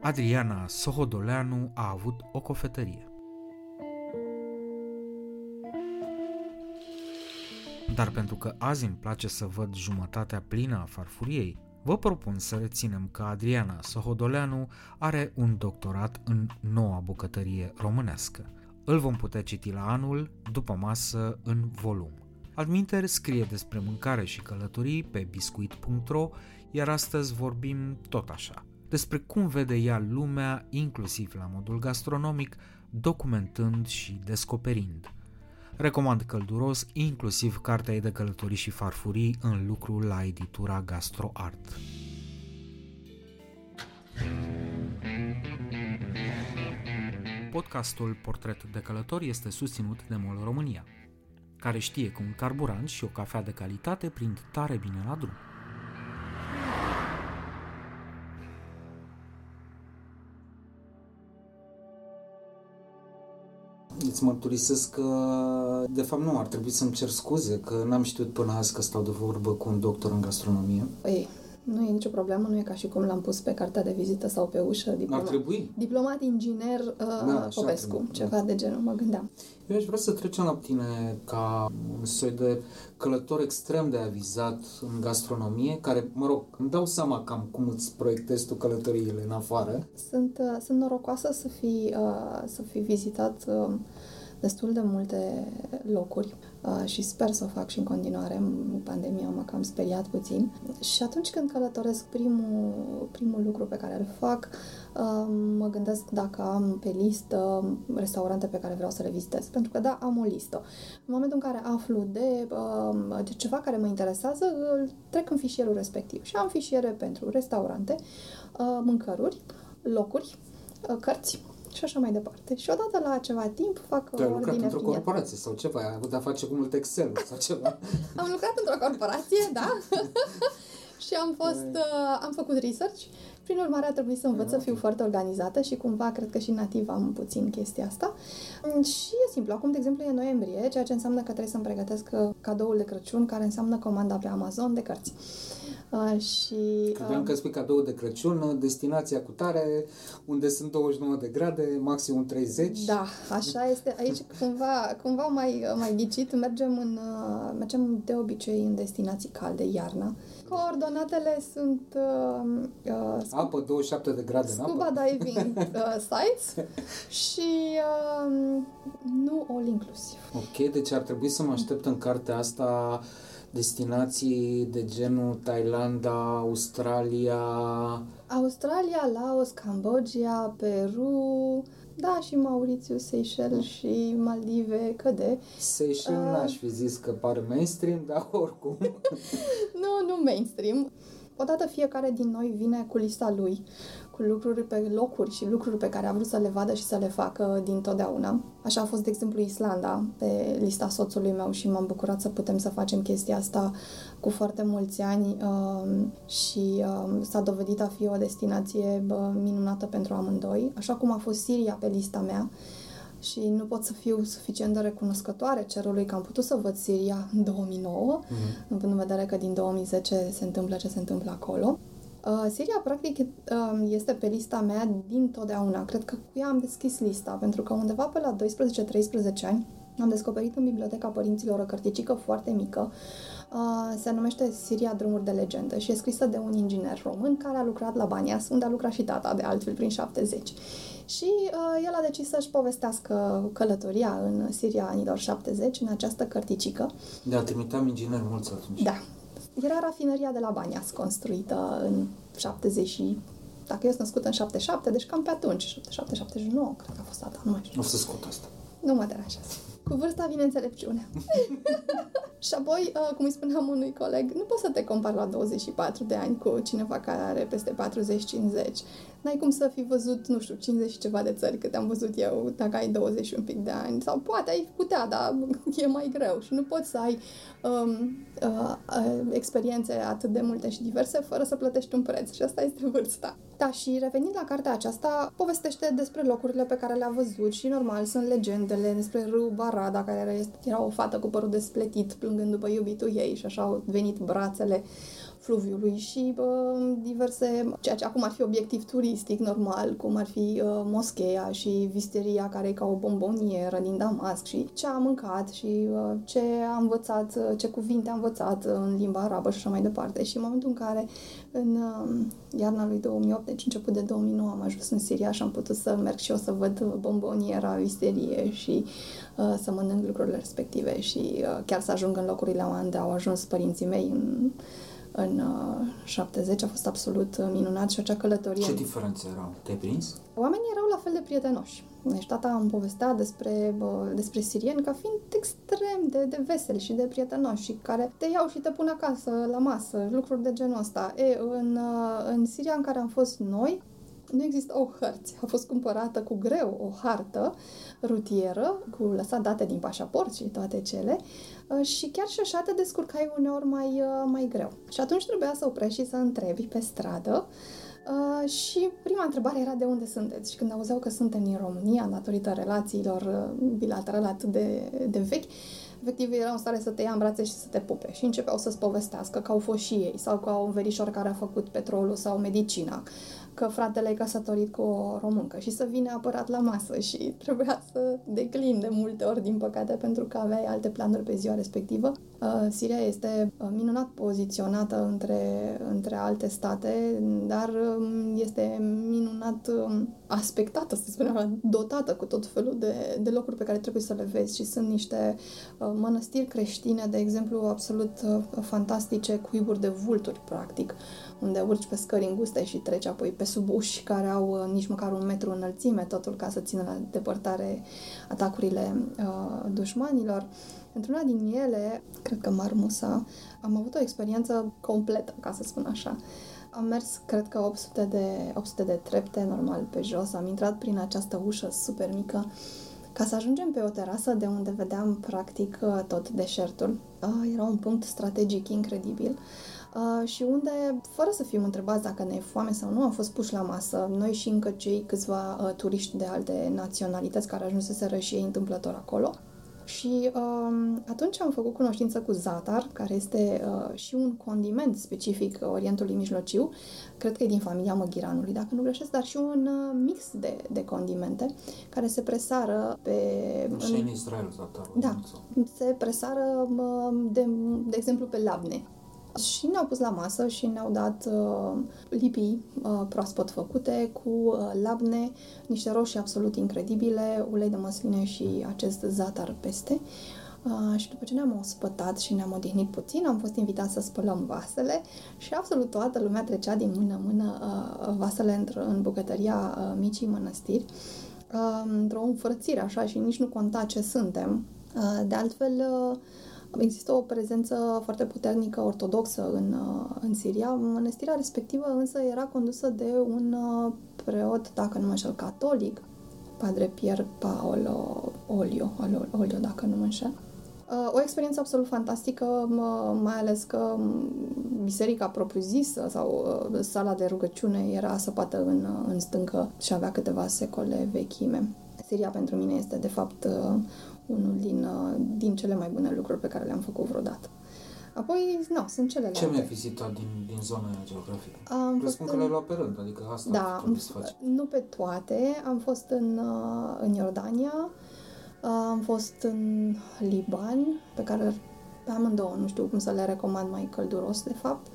Adriana Sohodoleanu a avut o cofetărie. Dar pentru că azi îmi place să văd jumătatea plină a farfuriei, vă propun să reținem că Adriana Sohodoleanu are un doctorat în noua bucătărie românească. Îl vom putea citi la anul, după masă, în volum. Adminter scrie despre mâncare și călătorii pe biscuit.ro, iar astăzi vorbim tot așa, despre cum vede ea lumea, inclusiv la modul gastronomic, documentând și descoperind. Recomand călduros inclusiv cartea ei de călătorii și farfurii în lucru la editura GastroArt. Podcastul Portret de Călător este susținut de MOL România, care știe că un carburant și o cafea de calitate prind tare bine la drum. Îți mărturisesc că, de fapt, nu, ar trebui să-mi cer scuze, că n-am știut până azi că stau de vorbă cu un doctor în gastronomie. Păi, nu e nicio problemă, nu e ca și cum l-am pus pe cartea de vizită sau pe ușă. Ar Diploma, trebui. Diplomat inginer uh, Da, așa Popescu, trebuie, ceva de genul, mă gândeam. Eu aș vrea să trecem la tine ca un soi de călător extrem de avizat în gastronomie, care, mă rog, îmi dau seama cam cum îți proiectezi tu călătoriile în afară. Sunt, uh, sunt norocoasă să fi, uh, să fi vizitat uh, destul de multe locuri uh, și sper să o fac și în continuare. În pandemia m-a cam speriat puțin. Și atunci când călătoresc, primul, primul lucru pe care îl fac, uh, mă gândesc dacă am pe listă restaurante pe care vreau să le vizitez. Pentru că, da, am o listă. În momentul în care aflu de, uh, de ceva care mă interesează, îl trec în fișierul respectiv. Și am fișiere pentru restaurante, uh, mâncăruri, locuri, uh, cărți și așa mai departe. Și odată la ceva timp fac Tu ai o lucrat ordine într-o finie. corporație sau ceva, ai avut de-a face cu mult Excel sau ceva. Am lucrat într-o corporație, da? și am fost, uh, am făcut research. Prin urmare, a trebuit să învăț să fiu foarte organizată și cumva cred că și nativ am puțin chestia asta. Mm, Și e simplu. Acum, de exemplu, e noiembrie, ceea ce înseamnă că trebuie să-mi pregătesc uh, cadoul de Crăciun, care înseamnă comanda pe Amazon de cărți. Uh, și Credeam uh, că spui cadou de Crăciun, destinația cu tare, unde sunt 29 de grade, maximum 30. Da, așa este. Aici cumva, cumva mai, mai ghicit. Mergem, în, uh, mergem de obicei în destinații calde iarna. Coordonatele sunt uh, uh, scu- Apă, 27 de grade în scuba apă. diving uh, sites și uh, nu all inclusiv. Ok, deci ar trebui să mă aștept în cartea asta destinații de genul Thailanda, Australia, Australia, Laos, Cambodgia, Peru, da, și Mauritius, Seychelles și Maldive, căde. Seychelles, Ah. n-aș fi zis că par mainstream, dar oricum. Nu, nu mainstream. Odată fiecare din noi vine cu lista lui, cu lucruri pe locuri și lucruri pe care a vrut să le vadă și să le facă din totdeauna. Așa a fost, de exemplu, Islanda pe lista soțului meu și m-am bucurat să putem să facem chestia asta cu foarte mulți ani um, și um, s-a dovedit a fi o destinație bă, minunată pentru amândoi, așa cum a fost Siria pe lista mea și nu pot să fiu suficient de recunoscătoare cerului că am putut să văd Siria în 2009, mm-hmm. având în vedere că din 2010 se întâmplă ce se întâmplă acolo. Uh, Siria, practic, uh, este pe lista mea din totdeauna. Cred că cu ea am deschis lista, pentru că undeva pe la 12-13 ani am descoperit în biblioteca părinților o cărticică foarte mică. Uh, se numește Siria Drumuri de Legendă și e scrisă de un inginer român care a lucrat la Banias, unde a lucrat și tata, de altfel, prin 70. Și uh, el a decis să-și povestească călătoria în Siria anilor 70 în această cărticică. Da, trimiteam ingineri mulți atunci. Da. Era rafineria de la Banias, construită în 70 și... Dacă eu sunt născută în 77, deci cam pe atunci, 77-79, cred că a fost data, nu mai știu. O să scot asta. Nu mă deranjează. Cu vârsta vine înțelepciunea. și apoi, uh, cum îi spuneam unui coleg, nu poți să te compari la 24 de ani cu cineva care are peste 40-50. N-ai cum să fi văzut, nu știu, 50 și ceva de țări cât am văzut eu dacă ai 20 și un pic de ani. Sau poate ai putea, dar e mai greu și nu poți să ai um, uh, uh, experiențe atât de multe și diverse fără să plătești un preț. Și asta este vârsta. Da, și revenind la cartea aceasta, povestește despre locurile pe care le-a văzut și normal sunt legendele despre râul Barada, care era, era o fată cu părul despletit plângând după iubitul ei și așa au venit brațele fluviului și bă, diverse, ceea ce acum ar fi obiectiv turistic normal, cum ar fi uh, moscheea și visteria care e ca o bombonieră din Damasc și ce a mâncat și uh, ce a învățat, uh, ce cuvinte a învățat în limba arabă și așa mai departe. Și în momentul în care în uh, iarna lui 2008, deci început de 2009, am ajuns în Siria și am putut să merg și eu să văd bomboniera, visterie și uh, să mănânc lucrurile respective și uh, chiar să ajung în locurile unde au ajuns părinții mei în în uh, 70 a fost absolut uh, minunat și acea călătorie. Ce diferențe erau? Te-ai prins? Oamenii erau la fel de prietenoși. Deci tata îmi povestea despre, bă, despre sirieni ca fiind extrem de, de veseli și de prietenoși și care te iau și te pun acasă, la masă, lucruri de genul ăsta. E, în, uh, în Siria în care am fost noi, nu există o hărți. A fost cumpărată cu greu o hartă rutieră, cu lăsat date din pașaport și toate cele, uh, și chiar și așa te descurcai uneori mai, uh, mai greu. Și atunci trebuia să oprești și să întrebi pe stradă Uh, și prima întrebare era de unde sunteți. Și când auzeau că suntem din România, datorită relațiilor uh, bilaterale atât de, de vechi, efectiv erau în stare să te ia în brațe și să te pupe. Și începeau să-ți povestească că au fost și ei, sau că au un verișor care a făcut petrolul sau medicina, că fratele e căsătorit cu o româncă și să vină apărat la masă și trebuia să declin de multe ori, din păcate, pentru că aveai alte planuri pe ziua respectivă. Uh, Siria este uh, minunat poziționată între, între alte state, dar um, este minunat um, aspectată, să spunem, dotată cu tot felul de, de locuri pe care trebuie să le vezi și sunt niște uh, mănăstiri creștine, de exemplu, absolut uh, fantastice, cuiburi de vulturi, practic, unde urci pe scări înguste și treci apoi pe sub uși care au uh, nici măcar un metru înălțime, totul ca să țină la depărtare atacurile uh, dușmanilor. Într-una din ele, cred că Marmusa, am avut o experiență completă, ca să spun așa. Am mers, cred că 800 de, 800 de trepte, normal, pe jos. Am intrat prin această ușă super mică ca să ajungem pe o terasă de unde vedeam, practic, tot deșertul. Ah, era un punct strategic incredibil. Uh, și unde, fără să fim întrebați dacă ne e foame sau nu, am fost puși la masă, noi și încă cei câțiva uh, turiști de alte naționalități care ajunseseră și ei întâmplător acolo. Și uh, atunci am făcut cunoștință cu zatar, care este uh, și un condiment specific Orientului Mijlociu, cred că e din familia măghiranului, dacă nu greșesc, dar și un uh, mix de, de condimente care se presară pe... Și în Israel, zatarul. Da, se presară, uh, de, de exemplu, pe labne. Și ne-au pus la masă și ne-au dat uh, lipii uh, proaspăt făcute cu uh, labne, niște roșii absolut incredibile, ulei de măsline și acest zatar peste. Uh, și după ce ne-am ospătat și ne-am odihnit puțin, am fost invitați să spălăm vasele și absolut toată lumea trecea din mână-mână uh, vasele într- în bucătăria uh, micii mănăstiri, uh, într-o înfrățire așa și nici nu conta ce suntem. Uh, de altfel, uh, Există o prezență foarte puternică ortodoxă în, uh, în Siria. Mănăstirea respectivă însă era condusă de un uh, preot, dacă nu mă înșel, catolic, Padre Pier Paolo Olio, Olio, dacă nu mă înșel. Uh, o experiență absolut fantastică, mai ales că biserica propriu-zisă sau sala de rugăciune era săpată în, în stâncă și avea câteva secole vechime. Siria pentru mine este, de fapt, unul din, uh, din cele mai bune lucruri pe care le-am făcut vreodată. Apoi, nu, sunt celelalte. Ce mi-ai vizitat din, din zona aia geografică? Am Presupun că le-ai luat pe rând, adică asta da, trebuie să faci. nu pe toate. Am fost în, uh, în Iordania, uh, am fost în Liban, pe care pe amândouă nu știu cum să le recomand mai călduros, de fapt.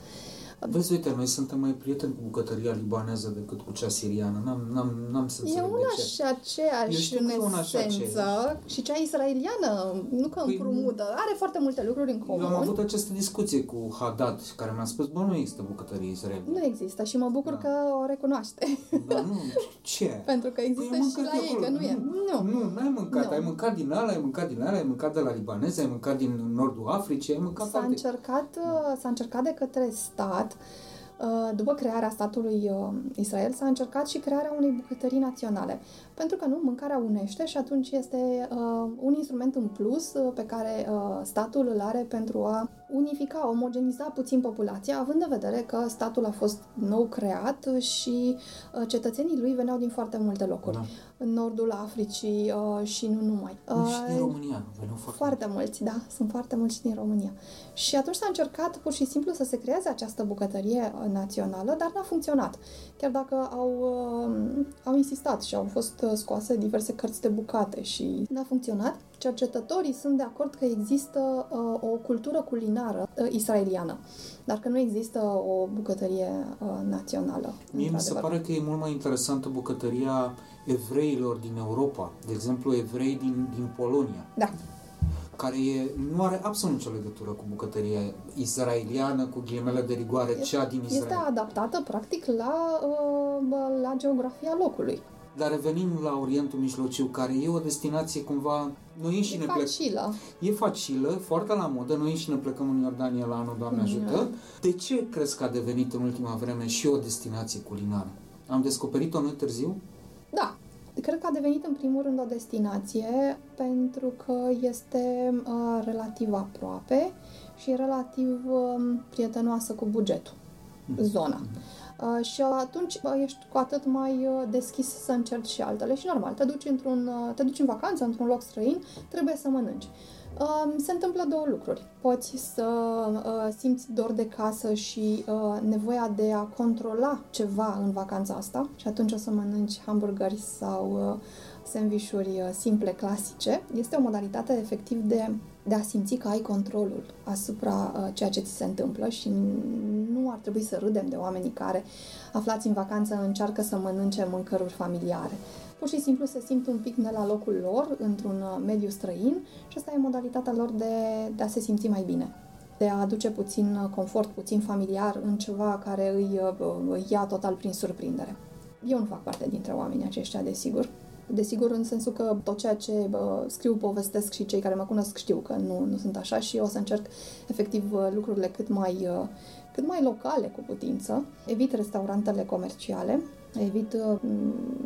Vezi, uite, noi suntem mai prieteni cu bucătăria libaneză decât cu cea siriană. N-am, n-am, n-am să E una de ce. și aceeași Eu știu în că e una și esență. aceeași. Și cea israeliană, nu că Păi împrumută, are foarte multe lucruri în comun. Eu am avut această discuție cu Haddad, care mi-a spus, bă, nu există bucătărie israeliană. Nu există și mă bucur Da. că o recunoaște. Dar nu, ce? Pentru că există Păi am și mâncat la de ei, acolo. că nu e. Nu. Nu, n-ai mâncat. Nu. Ai mâncat din ala, ai mâncat din ala, ai mâncat de la libanezi, ai mâncat din nordul Africii, ai mâncat S-a alte. încercat, uh, s-a încercat de către stat, uh, după crearea statului uh, Israel, s-a încercat și crearea unei bucătării naționale. Pentru că nu, mâncarea unește și atunci este uh, un instrument în plus uh, pe care uh, statul îl are pentru a unifica, omogeniza puțin populația, având în vedere că statul a fost nou creat și uh, cetățenii lui veneau din foarte multe locuri. Da. În nordul Africii uh, și nu numai. Și din Uh, România, veneau foarte, foarte mulți, da, sunt foarte mulți din România. Și atunci s-a încercat pur și simplu să se creeze această bucătărie uh, națională, dar n-a funcționat. Chiar dacă au, uh, au insistat și au fost uh, scoase diverse cărți de bucate și n-a funcționat, cercetătorii sunt de acord că există uh, o cultură culinară uh, israeliană, dar că nu există o bucătărie uh, națională. Mie mi se într-adevăr. pare că e mult mai interesantă bucătăria evreilor din Europa, de exemplu evrei din, din Polonia, Da, care e, nu are absolut nicio legătură cu bucătăria israeliană, cu ghilimele de rigoare, cea din Israel. este adaptată practic la, uh, la geografia locului. Dar revenim la Orientul Mijlociu, care e o destinație cumva... Noi înșine E plec... facilă. E facilă, foarte la modă, noi înșine plecăm în Iordania la anul, Doamne ajută. De ce crezi că a devenit în ultima vreme și o destinație culinară? Am descoperit-o noi târziu? Da. Cred că a devenit în primul rând o destinație pentru că este uh, relativ aproape și relativ uh, prietenoasă cu bugetul, zona. Uh, și atunci uh, ești cu atât mai uh, deschis să încerci și altele și normal, te duci, într-un, uh, te duci în vacanță într-un loc străin, trebuie să mănânci. Uh, se întâmplă două lucruri. Poți să uh, simți dor de casă și uh, nevoia de a controla ceva în vacanța asta și atunci o să mănânci hamburgeri sau uh, sandvișuri uh, simple, clasice. Este o modalitate efectiv de, de a simți că ai controlul asupra uh, ceea ce ți se întâmplă și nu ar trebui să râdem de oamenii care aflați în vacanță încearcă să mănânce mâncăruri familiare. Pur și simplu se simt un pic ne la locul lor, într-un uh, mediu străin și asta e modalitatea lor de, de a se simți mai bine de a aduce puțin uh, confort, puțin familiar în ceva care îi, uh, îi ia total prin surprindere. Eu nu fac parte dintre oamenii aceștia, desigur. Desigur, în sensul că tot ceea ce bă, scriu, povestesc și cei care mă cunosc știu că nu, nu sunt așa și o să încerc efectiv uh, lucrurile cât mai, uh, cât mai locale cu putință. Evit restaurantele comerciale, evit uh,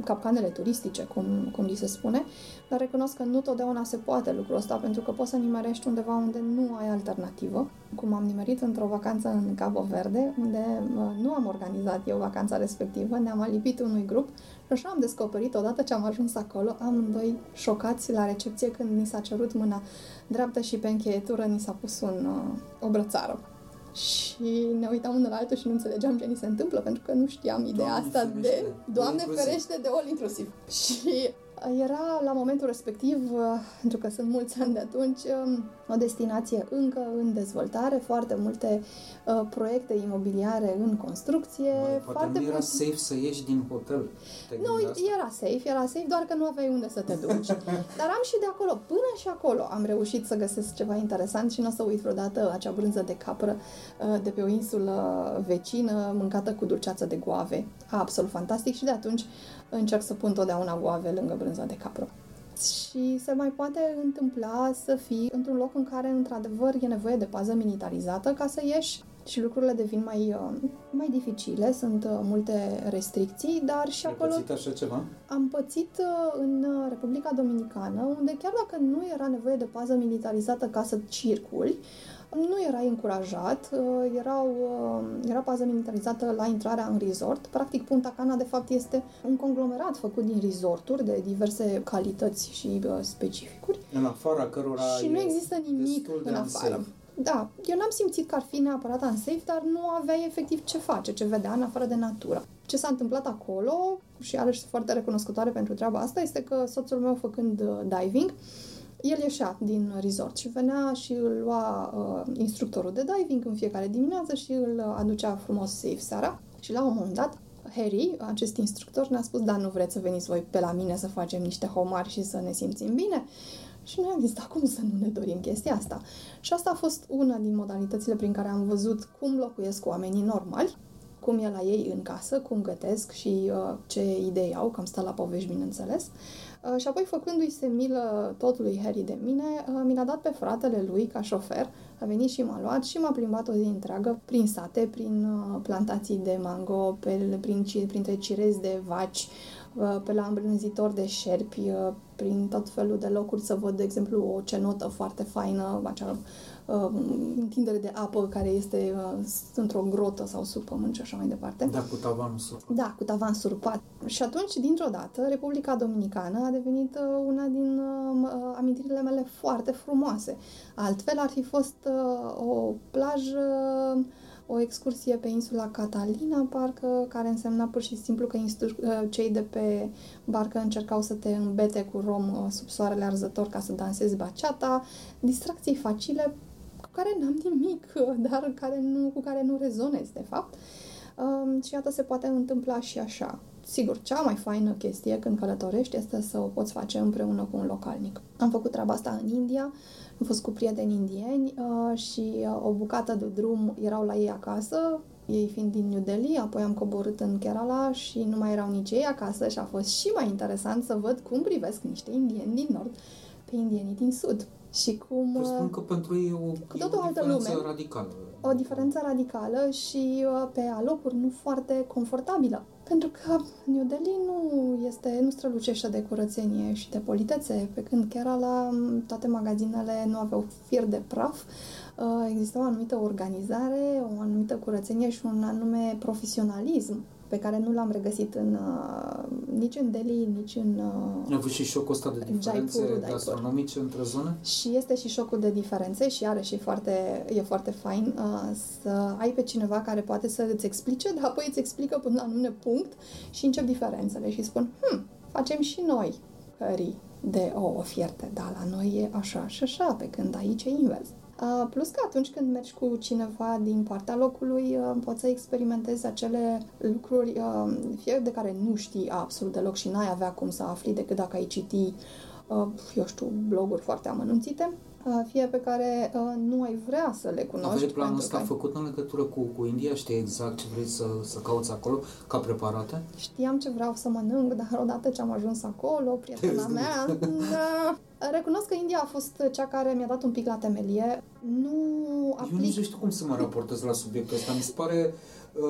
capcanele turistice, cum, cum li se spune, dar recunosc că nu totdeauna se poate lucrul ăsta, pentru că poți să nimerești undeva unde nu ai alternativă, cum am nimerit într-o vacanță în Cabo Verde, unde uh, nu am organizat eu vacanța respectivă, ne-am alipit unui grup și așa am descoperit, odată ce am ajuns acolo, amândoi șocați la recepție când ni s-a cerut mâna dreaptă și pe încheietură ni s-a pus un, uh, o brățară. Și ne uitam unul la altul și nu înțelegeam ce ni se întâmplă pentru că nu știam ideea Doamne asta de ferește, Doamne all inclusiv. ferește de all inclusiv. Și era la momentul respectiv, uh, pentru că sunt mulți ani de atunci, um, o destinație încă în dezvoltare, foarte multe uh, proiecte imobiliare în construcție, Băi, Poate foarte nu era puțin- safe să ieși din hotel. Te nu, gândi asta? era safe, era safe, doar că nu aveai unde să te duci. Dar am și de acolo, până și acolo, am reușit să găsesc ceva interesant și nu o să uit vreodată acea brânză de capră uh, de pe o insulă vecină, mâncată cu dulceață de guave. Absolut fantastic și de atunci încerc să pun totdeauna guave lângă brânza de capră. Și se mai poate întâmpla să fii într-un loc în care, într-adevăr, e nevoie de pază militarizată ca să ieși și lucrurile devin mai, uh, mai dificile, sunt uh, multe restricții, dar și Ai acolo pățit așa ceva? am pățit uh, în uh, Republica Dominicană, unde chiar dacă nu era nevoie de pază militarizată ca să circuli, nu erai încurajat, uh, erau, uh, era pază militarizată la intrarea în resort. Practic, Punta Cana, de fapt, este un conglomerat făcut din resorturi de diverse calități și uh, specificuri În afara cărora și e nu există nimic destul de în unsafe. afară. Da, eu n-am simțit că ar fi neapărat unsafe, dar nu aveai efectiv ce face, ce vedea în afară de natură. Ce s-a întâmplat acolo, și iarăși sunt foarte recunoscătoare pentru treaba asta, este că soțul meu făcând uh, diving, el ieșea din resort și venea și îl lua uh, instructorul de diving în fiecare dimineață și îl aducea frumos safe seara. Și la un moment dat, Harry, acest instructor, ne-a spus, da, nu vreți să veniți voi pe la mine să facem niște homari și să ne simțim bine? Și noi am zis, da, cum să nu ne dorim chestia asta? Și asta a fost una din modalitățile prin care am văzut cum locuiesc oamenii normali, cum e la ei în casă, cum gătesc și uh, ce idei au, că am stat la povești, bineînțeles. Uh, și apoi, făcându-i se milă tot lui Harry de mine, uh, mi l-a dat pe fratele lui ca șofer, a venit și m-a luat și m-a plimbat o zi întreagă prin sate, prin uh, plantații de mango, pe, prin, ci- printre cirezi de vaci, uh, pe la îmbrânzitor de șerpi, uh, prin tot felul de locuri să văd, de exemplu, o cenotă foarte faină, acea uh, întindere de apă care este uh, într-o grotă sau sub pământ și așa mai departe. Da, cu tavanul sus. Da, cu tavan surpat. Și atunci, dintr-o dată, Republica Dominicană a devenit uh, una din uh, uh, amintirile mele foarte frumoase. Altfel ar fi fost uh, o plajă, o excursie pe insula Catalina, parcă, care însemna pur și simplu că instru- uh, cei de pe barcă încercau să te îmbete cu rom uh, sub soarele arzător ca să dansezi baciata, distracții facile cu care n-am nimic, uh, dar care nu, cu care nu rezonez, de fapt. Um, și iată, se poate întâmpla și așa. Sigur, cea mai faină chestie când călătorești este să o poți face împreună cu un localnic. Am făcut treaba asta în India, am fost cu prieteni indieni uh, și uh, o bucată de drum erau la ei acasă, ei fiind din New Delhi, apoi am coborât în Kerala și nu mai erau nici ei acasă și a fost și mai interesant să văd cum privesc niște indieni din nord pe indienii din sud. Și cum... Presupun uh, că pentru ei e o, Cu e totul o altă diferență lume. radicală. o diferență radicală și uh, pe alocuri nu foarte confortabilă. Pentru că New Delhi nu este, nu strălucește de curățenie și de politețe, pe când Kerala m, toate magazinele nu aveau fir de praf, uh, exista o anumită organizare, o anumită curățenie și un anume profesionalism pe care nu l-am regăsit în, uh, nici în Delhi, nici în uh, Ai avut și șocul ăsta de diferențe Jaipur, Jaipur. gastronomice între zone? și este și șocul de diferențe și iarăși e foarte, e foarte fain uh, să ai pe cineva care poate să îți explice, dar apoi îți explică până la un anumit punct și încep diferențele și spun, hm, facem și noi curry de ouă fierte, dar la noi e așa și așa, pe când aici e invers. Uh, plus că atunci când mergi cu cineva din partea locului, uh, poți să experimentezi acele lucruri, uh, fie de care nu știi absolut deloc și n-ai avea cum să afli decât dacă ai citi uh, eu știu, bloguri foarte amănunțite, uh, fie pe care uh, nu ai vrea să le cunoști. Aveai planul pentru ăsta că făcut în legătură cu, cu India? Știi exact ce vrei să, să cauți acolo ca preparate? Știam ce vreau să mănânc, dar odată ce am ajuns acolo, prietena mea, da, recunosc că India a fost cea care mi-a dat un pic la temelie. Nu Eu nici aplic nu știu cum să mă raportez la subiectul ăsta. Mi se pare...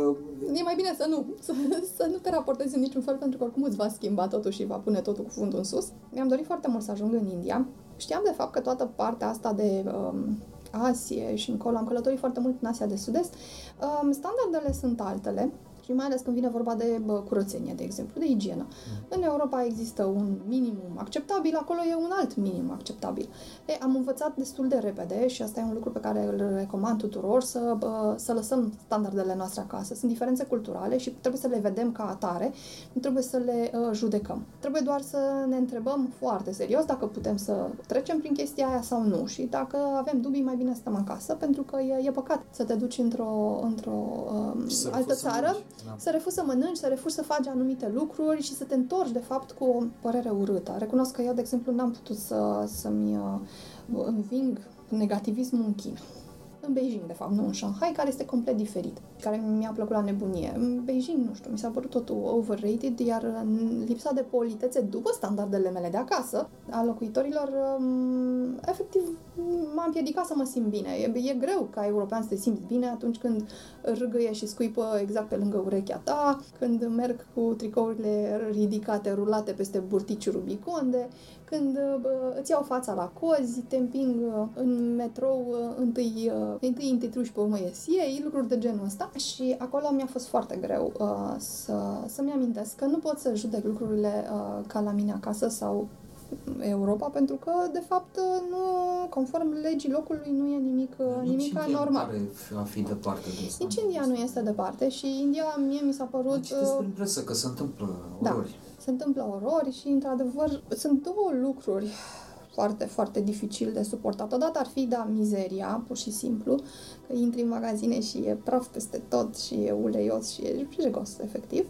Uh, E mai bine să nu, să, să nu te raportezi în niciun fel, pentru că oricum îți va schimba totul și va pune totul cu fundul în sus. Mi-am dorit foarte mult să ajung în India. Știam de fapt că toată partea asta de um, Asie și încolo, am călătorit foarte mult în Asia de Sud-Est, um, standardele sunt altele Și mai ales când vine vorba de bă, curățenie, de exemplu, de igienă. În Europa există un minimum acceptabil, acolo e un alt minimum acceptabil. E, am învățat destul de repede și asta e un lucru pe care îl recomand tuturor să, bă, să lăsăm standardele noastre acasă. Sunt diferențe culturale și trebuie să le vedem ca atare, nu trebuie să le uh, judecăm. Trebuie doar să ne întrebăm foarte serios dacă putem să trecem prin chestia aia sau nu și dacă avem dubii, mai bine să stăm acasă, pentru că e, e păcat să te duci într-o, într-o um, Și să altă refuzi să țară, mănânci, da. să refuzi să mănânci, să refuzi să faci anumite lucruri și să te întorci, de fapt, cu o părere urâtă. Recunosc că eu, de exemplu, n-am putut să, să-mi uh, înving negativismul în China. În Beijing, de fapt, nu în Shanghai, care este complet diferit, care mi-a plăcut la nebunie. În Beijing, nu știu, mi s-a părut totul overrated, iar în lipsa de politețe după standardele mele de acasă, a locuitorilor, um, efectiv, m-a împiedicat să mă simt bine. E, e greu ca european să te simți bine atunci când râgâie și scuipă exact pe lângă urechea ta, când merg cu tricourile ridicate, rulate peste burtici rubiconde, când bă, îți iau fața la cozi, te împing uh, în metrou, uh, întâi, uh, întâi intitruși pe urmă ies ei, lucruri de genul ăsta. Și acolo mi-a fost foarte greu uh, să, să-mi amintesc că nu pot să judec lucrurile uh, ca la mine acasă sau Europa, pentru că, de fapt, nu, conform legii locului, nu e nimic, nimic Nici India normal. Nu pare a fi departe de asta. Nici India nu este departe și India, mie mi s-a părut... Citesc uh, prin presă că se întâmplă Da. Orori. se întâmplă orori și, într-adevăr, sunt două lucruri foarte, foarte dificil de suportat. Odată ar fi, da, mizeria, pur și simplu, că intri în magazine și e praf peste tot și e uleios și e jegos, efectiv.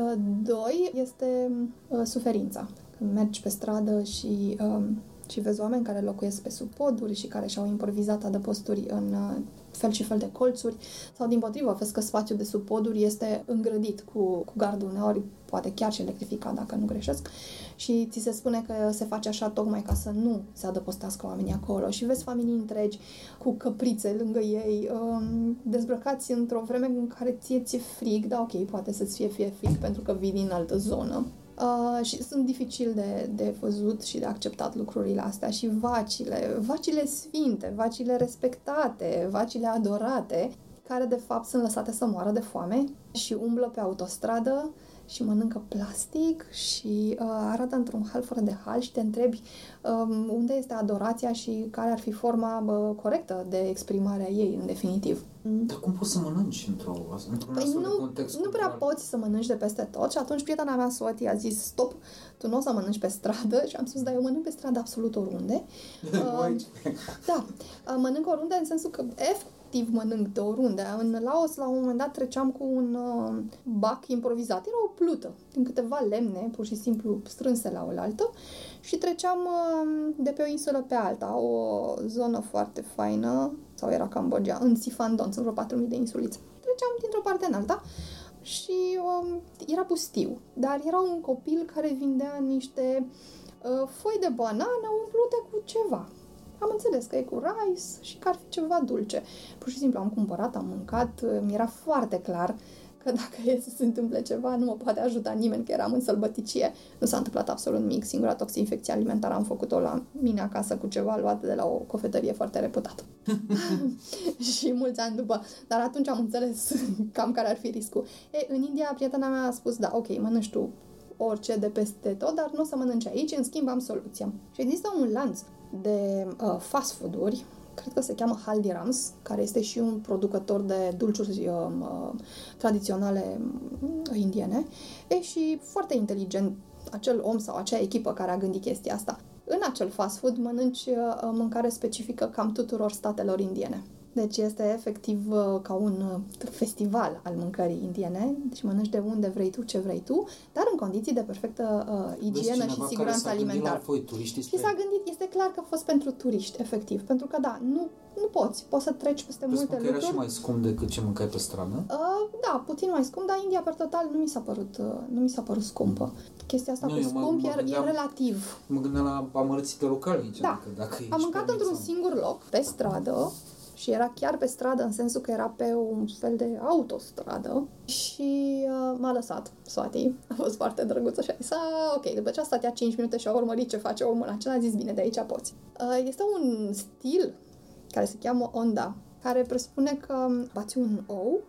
Uh, Doi, este uh, suferința. Când mergi pe stradă și, um, și vezi oameni care locuiesc pe sub poduri și care și-au improvizat adăposturi în uh, fel și fel de colțuri. Sau din potrivă, vezi că spațiul de sub poduri este îngrădit cu, cu gardul uneori, poate chiar și electrificat dacă nu greșesc. Și ți se spune că se face așa tocmai ca să nu se adăpostească oamenii acolo. Și vezi familii întregi cu căprițe lângă ei, um, dezbrăcați într-o vreme în care ție ți-e frig, da ok, poate să-ți fie, fie frig pentru că vii din altă zonă, Uh, și sunt dificil de, de văzut și de acceptat lucrurile astea și vacile, vacile sfinte, vacile respectate, vacile adorate, care de fapt sunt lăsate să moară de foame și umblă pe autostradă și mănâncă plastic și uh, arată într-un hal fără de hal și te întrebi um, unde este adorația și care ar fi forma bă, corectă de exprimare a ei, în definitiv. Dar cum poți să mănânci într-o, într-un Păi astfel de nu, context nu prea cultural? poți să mănânci de peste tot și atunci prietena mea, Swati, a zis stop, tu nu o să mănânci pe stradă și am spus, da, eu mănânc pe stradă absolut oriunde. Nu Uh, aici. da, uh, mănânc oriunde în sensul că efectiv mănânc de oriunde. În Laos, la un moment dat, treceam cu un uh, bac improvizat. Era o plută din câteva lemne, pur și simplu strânse la oaltă și treceam uh, de pe o insulă pe alta, o zonă foarte faină, sau era Cambodgia, în Sifandon, sunt vreo 4.000 de insulițe. Treceam dintr-o parte în alta și um, era pustiu, dar era un copil care vindea niște uh, foi de banană umplute cu ceva. Am înțeles că e cu rice și că ar fi ceva dulce. Pur și simplu am cumpărat, am mâncat, mi era foarte clar că dacă e să se întâmple ceva, nu mă poate ajuta nimeni, că eram în sălbăticie. Nu s-a întâmplat absolut nimic. Singura toxinfecție alimentară am făcut-o la mine acasă cu ceva luat de la o cofetărie foarte reputată. și mulți ani după. Dar atunci am înțeles cam care ar fi riscul. E, în India, prietena mea a spus, da, ok, mănânci tu orice de peste tot, dar nu o să mănânci aici, în schimb am soluția. Și există un lanț de uh, fast food-uri, cred că se cheamă Haldirams, care este și un producător de dulciuri uh, uh, tradiționale uh, indiene. E și foarte inteligent acel om sau acea echipă care a gândit chestia asta. În acel fast food mănânci uh, mâncare specifică cam tuturor statelor indiene. Deci este efectiv uh, ca un uh, festival al mâncării indiene, deci mănânci de unde vrei tu, ce vrei tu, dar în condiții de perfectă uh, Vezi igienă cineva și care siguranță s-a gândit alimentară. La voi, turiștii Și spre... s-a gândit, este clar că a fost pentru turiști, efectiv, pentru că da, nu, nu poți, poți să treci peste Presupun multe că era lucruri. și mai scump decât ce mâncai pe stradă. Uh, da, puțin mai scump, dar India per total nu mi s-a părut, uh, nu mi s-a părut scumpă. Chestia asta Nu, cu eu mă- scump mă e, e gândeam- relativ. Mă gândeam la amărățite localnice. Da. Adică dacă ești Am mâncat pe într-un mic singur loc, pe stradă, și era chiar pe stradă, în sensul că era pe un fel de autostradă și uh, m-a lăsat Swati. A fost foarte drăguță și a zis, "A, ok, după ce a stat ea 5 minute și a urmărit ce face omul acela, a zis, bine, de aici poți. Uh, este un stil care se cheamă Onda care presupune că bați un ou,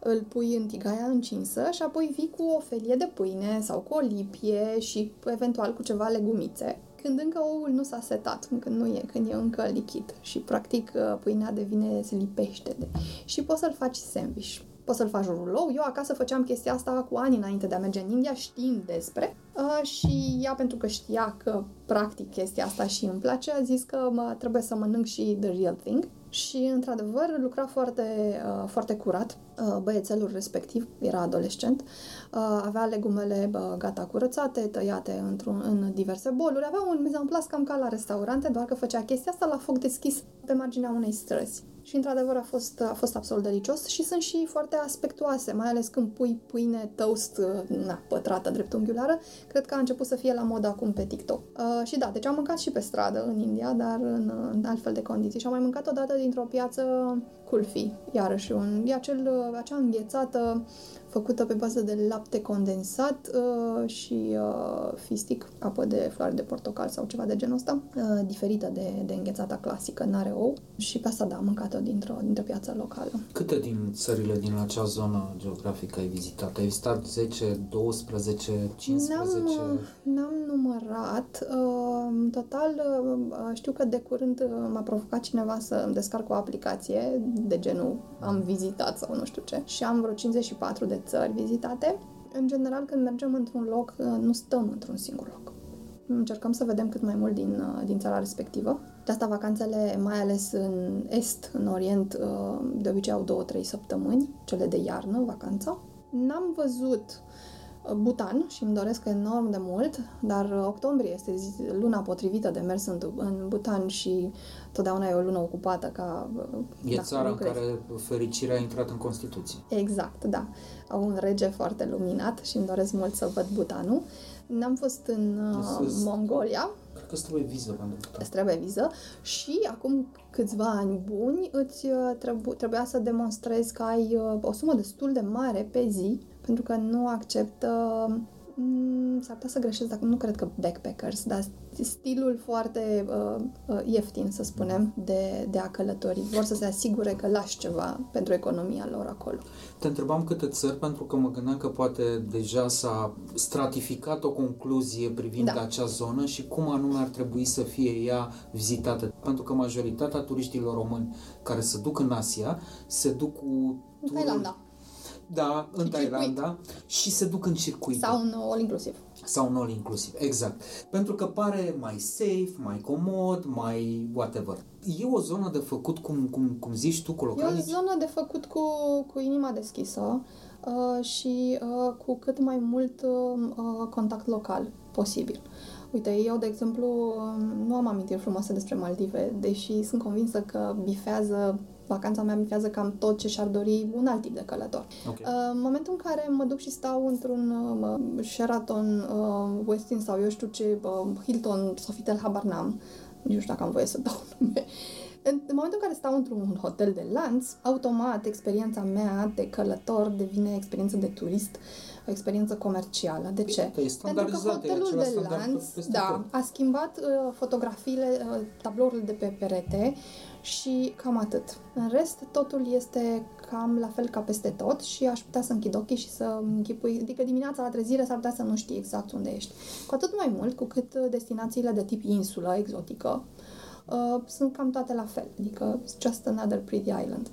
îl pui în tigaia încinsă și apoi vii cu o felie de pâine sau cu o lipie și eventual cu ceva legumițe când încă oul nu s-a setat, când nu e, când e încă lichid și practic pâinea devine, se lipește de... și poți să-l faci sandwich poți să-l faci rulou. Eu acasă făceam chestia asta cu ani înainte de a merge în India, știind despre. Uh, și ea, pentru că știa că practic chestia asta și îmi place, a zis că mă, trebuie să mănânc și the real thing. Și, într-adevăr, lucra foarte, uh, foarte curat. Uh, băiețelul respectiv era adolescent. Uh, avea legumele uh, gata curățate, tăiate într-un, în diverse boluri. Avea un mizamplas cam ca la restaurante, doar că făcea chestia asta la foc deschis pe marginea unei străzi și într-adevăr a fost, a fost absolut delicios și sunt și foarte aspectuoase, mai ales când pui pâine toast na, pătrată dreptunghiulară, cred că a început să fie la mod acum pe TikTok. Uh, și da, deci am mâncat și pe stradă în India, dar în, în altfel de condiții și am mai mâncat odată dintr-o piață culfi, iarăși un, e acel, acea înghețată făcută pe bază de lapte condensat uh, și uh, fistic, apă de floare de portocal sau ceva de genul ăsta, uh, diferită de, de înghețata clasică, n-are ou și pe asta, da, am mâncat-o dintr-o, dintr-o piață locală. Câte din țările din acea zonă geografică ai vizitat? Ai vizitat 10, 12, 15? N-am, n-am numărat. Uh, în total, uh, știu că de curând uh, m-a provocat cineva să îmi descarc o aplicație de genul am vizitat sau nu știu ce și am vreo 54 de țări vizitate. În general, când mergem într-un loc, uh, nu stăm într-un singur loc. Încercăm să vedem cât mai mult din, uh, din țara respectivă. De asta vacanțele, mai ales în Est, în Orient, uh, de obicei au două-trei săptămâni, cele de iarnă, vacanța. N-am văzut Butan și îmi doresc enorm de mult, dar octombrie este luna potrivită de mers în, în Butan și totdeauna e o lună ocupată ca E țara în care fericirea a intrat în Constituție. Exact, da. Au un rege foarte luminat și îmi doresc mult să văd Butanul. N-am fost în uh, Mongolia. Cred că îți trebuie viză pentru Butan. Îți trebuie viză și acum câțiva ani buni îți uh, trebu- trebuia să demonstrezi că ai uh, o sumă destul de mare pe zi pentru că nu acceptă mm, s-ar putea să greșesc, dacă nu cred că backpackers, dar stilul foarte uh, uh, ieftin, să spunem, de, de a călători. Vor să se asigure că lași ceva pentru economia lor acolo. Te întrebam câte țări, pentru că mă gândeam că poate deja s-a stratificat o concluzie privind da. acea zonă și cum anume ar trebui să fie ea vizitată. Pentru că majoritatea turiștilor români care se duc în Asia se duc cu tururi... Thailanda da, în Thailanda și se duc în circuit. Sau un all inclusiv. Sau un all inclusiv, exact. Pentru că pare mai safe, mai comod, mai whatever. E o zonă de făcut, cum, cum, cum zici tu, cu localnici? E o zonă de făcut cu, cu inima deschisă uh, și uh, cu cât mai mult uh, contact local posibil. Uite, eu, de exemplu, um, nu am amintiri frumoase despre Maldive, deși sunt convinsă că bifează vacanța mea bifează cam tot ce și-ar dori un alt tip de călător. Okay. Uh, în momentul în care mă duc și stau într-un uh, Sheraton, uh, Westin sau eu știu ce, uh, Hilton, Sofitel, habar n-am, nu știu dacă am voie să dau nume, în momentul în care stau într-un hotel de lanț, automat experiența mea de călător devine experiență de turist, o experiență comercială. De ce? Pentru că hotelul de lanț da, a schimbat uh, fotografiile, uh, tablourile de pe perete și cam atât. În rest, totul este cam la fel ca peste tot și aș putea să închid ochii și să închipui, adică dimineața la trezire s-ar putea să nu știi exact unde ești. Cu atât mai mult cu cât destinațiile de tip insulă exotică uh, sunt cam toate la fel, adică it's just another pretty island.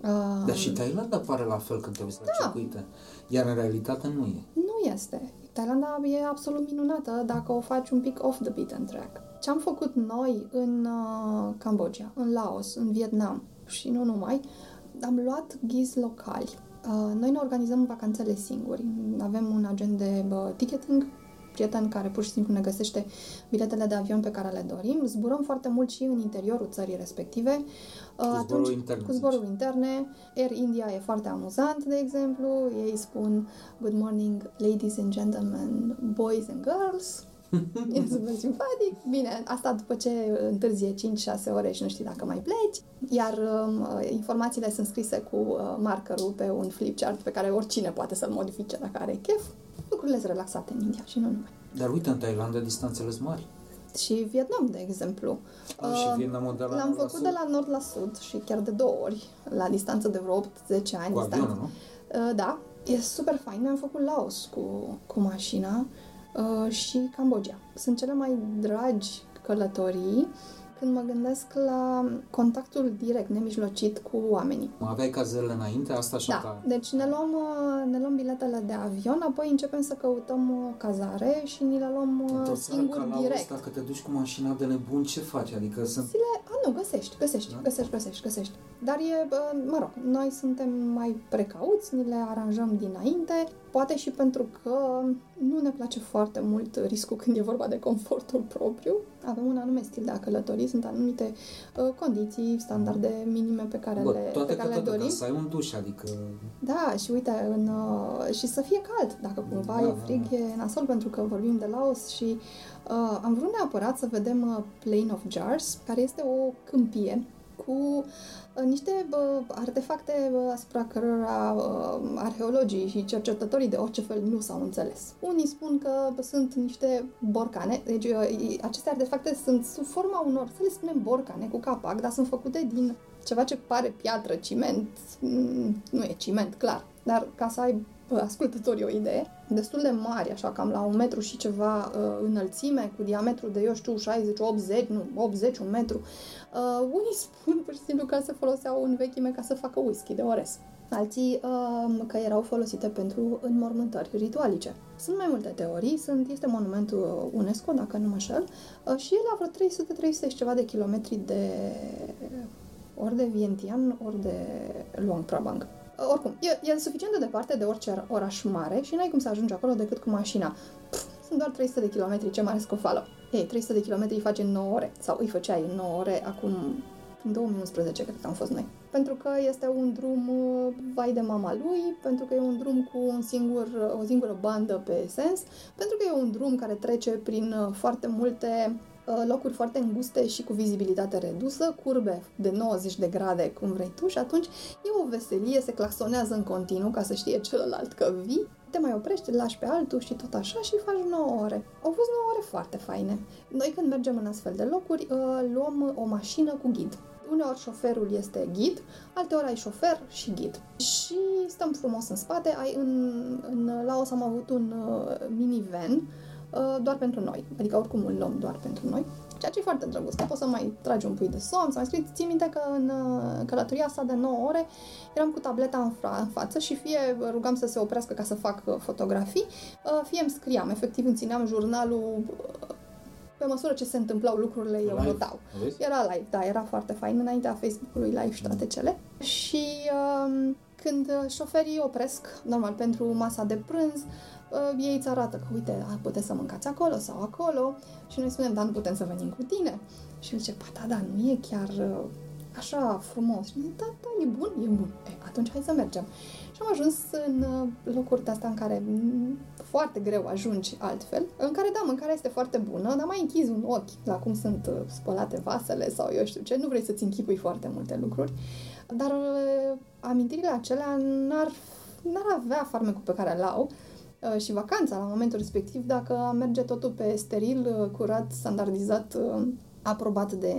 Uh, Dar și Thailanda pare la fel când te uiți la da. circuite, iar în realitate nu e. Nu este. Thailanda e absolut minunată dacă o faci un pic off the beaten track. Ce am făcut noi în uh, Cambodgia, în Laos, în Vietnam și nu numai, am luat ghizi locali. Uh, noi ne organizăm vacanțele singuri. Avem un agent de uh, ticketing prieten care pur și simplu ne găsește biletele de avion pe care le dorim. Zburăm foarte mult și în interiorul țării respective. Cu uh, zboruri Atunci, interne. Cu zboruri interne. Air India e foarte amuzant, de exemplu. Ei spun Good morning, ladies and gentlemen, boys and girls. e super simpatic. Bine, asta după ce întârzie 5-6 ore și nu știi dacă mai pleci. Iar um, informațiile sunt scrise cu uh, markerul pe un flipchart pe care oricine poate să-l modifice dacă are chef lucrurile sunt relaxate în India și nu numai. Dar uite, în Thailanda distanțele sunt mari. și Vietnam, de exemplu. Ah, și Uh, Vietnamul de la L-am nord la făcut sud. de la nord la sud și chiar de două ori, la distanță de vreo 8-10 ani. Cu distanță. avionul, nu? Uh, Da, e super fain. Mi-am făcut Laos cu, cu mașina uh, și Cambodgia. Sunt cele mai dragi călătorii când mă gândesc la contactul direct, nemijlocit cu oamenii. Aveai cazele înainte, asta așa Da, ca... deci ne luăm, uh, ne luăm biletele de avion, apoi începem să căutăm uh, cazare și ni le luăm uh, Într-o țară singur ca la direct. dacă te duci cu mașina de nebun, ce faci? Adică sunt... Zile, a, nu, găsești, găsești, Da? găsești, găsești, găsești. Dar e, bă, mă rog, noi suntem mai precauți, ni le aranjăm dinainte, poate și pentru că nu ne place foarte mult riscul când e vorba de confortul propriu. Avem un anume stil de a călători, sunt anumite uh, condiții, standarde minime pe care, Bă, le, toate pe care le că dorim. să ai un duș, adică... Da, și uite, în, uh, și să fie cald, dacă cumva Da, e da, frig, da. e nasol pentru că vorbim de Laos și uh, am vrut neapărat să vedem uh, Plain of Jars, care este o câmpie cu uh, niște uh, artefacte uh, asupra cărora uh, arheologii și cercetătorii de orice fel nu s-au înțeles. Unii spun că sunt niște borcane, deci uh, aceste artefacte sunt sub forma unor, să le spunem borcane cu capac, dar sunt făcute din ceva ce pare piatră, ciment, mm, nu e ciment, clar, dar ca să ai bă, ascultătorii o idee, destul de mari, așa cam la un metru și ceva uh, înălțime, cu diametru de, eu știu, 60, 80, nu, 80, un metru. Uh, unii spun pur și simplu că se foloseau în vechime ca să facă whisky de orez. Alții uh, că erau folosite pentru înmormântări ritualice. Sunt mai multe teorii, sunt, este monumentul UNESCO, dacă nu mă șel, uh, și el a vreo 300-300 și ceva de kilometri de ori de Vientiane, ori de Luang Prabang. Uh, Oricum, e, e suficient de departe de orice oraș mare și n-ai cum să ajungi acolo decât cu mașina. Pff, sunt doar 300 de kilometri, ce mare scofală. Ei, 300 de kilometri îi face în 9 ore. Sau îi făceai în 9 ore acum în 2011, cred că am fost noi. Pentru că este un drum uh, vai de mama lui, pentru că e un drum cu un singur, uh, o singură bandă pe sens, pentru că e un drum care trece prin uh, foarte multe uh, locuri foarte înguste și cu vizibilitate redusă, curbe de 90 de grade, cum vrei tu, și atunci e o veselie, se claxonează în continuu ca să știe celălalt că vii, te mai oprești, îl lași pe altul și tot așa și faci 9 ore. Au fost 9 ore foarte faine. Noi când mergem în astfel de locuri, uh, luăm o mașină cu ghid. Uneori șoferul este ghid, alteori ai șofer și ghid. Și stăm frumos în spate. Ai în, în Laos am avut un uh, minivan uh, doar pentru noi. Adică oricum îl luăm doar pentru noi. Ceea ce e foarte drăguț, că poți să mai tragi un pui de somn, să mai scrii. Ții minte că în uh, călătoria asta de 9 ore eram cu tableta în, fra- în față și fie rugam să se oprească ca să fac uh, fotografii, uh, fie îmi scriam. Efectiv îmi țineam jurnalul uh, pe măsură ce se întâmplau lucrurile, eu Live, notau. vezi? Era live, da, era foarte fain, înaintea Facebook-ului live și toate cele. Și um, când uh, șoferii opresc, normal, pentru masa de prânz, uh, ei îți arată că, uite, a, puteți să mâncați acolo sau acolo și noi spunem, dar nu putem să venim cu tine. Și el zice, pa, da, da, nu e chiar uh, așa frumos. Și zic, da, da, e bun, e bun. E, atunci hai să mergem. Și am ajuns în uh, locuri de astea în care mm, foarte greu ajungi altfel, în care, da, mâncarea este foarte bună, dar mai închizi un ochi la cum sunt uh, spălate vasele sau eu știu ce, nu vrei să-ți închipui foarte multe lucruri. Dar uh, amintirile acelea n-ar, n-ar avea farmecul pe care l-au uh, și vacanța la momentul respectiv dacă am merge totul pe steril, uh, curat, standardizat, uh, aprobat de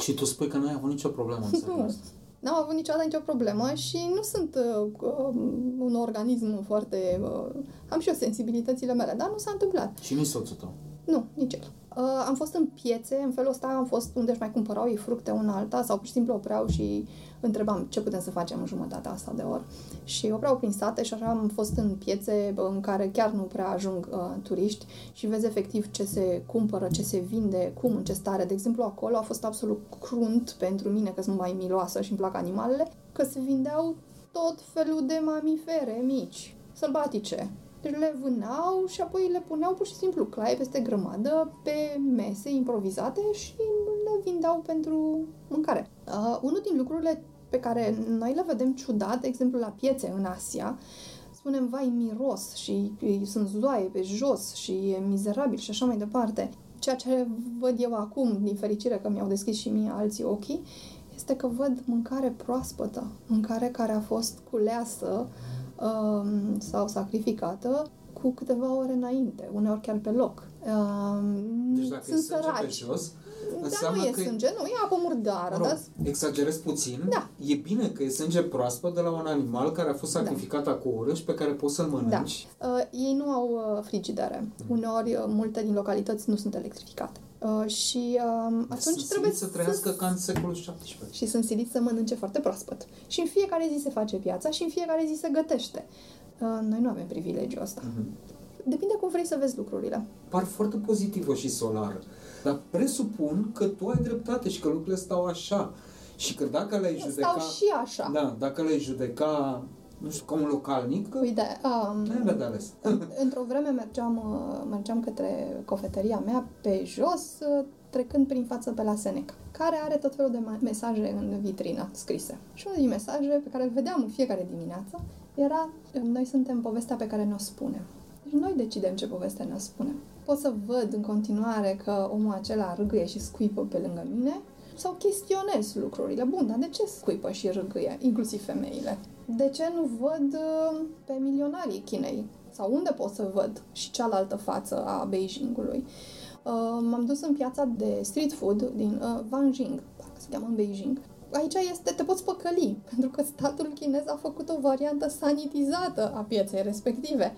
Și tu spui că nu ai avut nicio problemă în seara nu. asta. N-am avut niciodată nicio problemă și nu sunt uh, uh, un organism foarte... Uh, am și eu sensibilitățile mele, dar nu s-a întâmplat. Și nici soțul tău. Nu, nici el. Uh, am fost în piețe, în felul ăsta am fost unde își mai cumpărau ei fructe una alta sau pur și simplu opreau și întrebam ce putem să facem în jumătatea asta de oră. Și opreau prin sate și așa am fost în piețe bă, în care chiar nu prea ajung uh, turiști și vezi efectiv ce se cumpără, ce se vinde, cum, în ce stare. De exemplu, acolo a fost absolut crunt pentru mine, că sunt mai miloasă și îmi plac animalele, că se vindeau tot felul de mamifere mici, sălbatice, deci le vânau și apoi le puneau pur și simplu claie peste grămadă pe mese improvizate și le vindeau pentru mâncare. Uh, unul din lucrurile pe care noi le vedem ciudat, de exemplu la piețe în Asia, spunem, vai, miros și sunt zoaie pe jos și e mizerabil și așa mai departe. Ceea ce văd eu acum, din fericire că mi-au deschis și mie alții ochii, este că văd mâncare proaspătă, mâncare care a fost culeasă um, sau sacrificată cu câteva ore înainte, uneori chiar pe loc. Uh, Deci dacă sunt e sânge săraci. pe jos, Dar înseamnă nu e că sânge, nu, e apă murdară, Mă rog, dar exagerez puțin. Da. E bine că e sânge proaspăt de la un animal care a fost sacrificat da. cu ură și pe care poți să-l da. mănânci. Uh, ei nu au uh, frigidere. Uneori, uh, multe din localități nu sunt electrificate. Uh, și uh, atunci Sunt trebuie silit să trăiască ca în secolul XVII. și sunt siliți să mănânce foarte proaspăt. Și în fiecare zi se face piața și în fiecare zi se gătește. Uh, noi nu avem privilegiul ăsta. Mhm. Depinde cum vrei să vezi lucrurile. Par foarte pozitivă și solară. Dar presupun că tu ai dreptate și că lucrurile stau așa. Și că dacă le-ai judeca... Stau și așa. Da, dacă le-ai judeca, nu știu, ca un localnic, Uite, um, nu ai de ales. într-o vreme mergeam, uh, mergeam către cofetăria mea pe jos, uh, trecând prin față pe la Seneca, care are tot felul de ma- mesaje în vitrină scrise. Și unul din mesaje pe care îl vedeam în fiecare dimineață era Noi suntem povestea pe care ne-o spunem. Deci noi decidem ce poveste ne-o spunem. Pot să văd în continuare că omul acela râgâie și scuipă pe lângă mine sau chestionez lucrurile. Bun, dar de ce scuipă și râgâie, inclusiv femeile? De ce nu văd uh, pe milionarii Chinei? Sau unde pot să văd și cealaltă față a Beijingului? Uh, m-am dus în piața de street food din uh, Wanjing, parcă se cheamă în Beijing. Aici este, te poți păcăli, pentru că statul chinez a făcut o variantă sanitizată a pieței respective.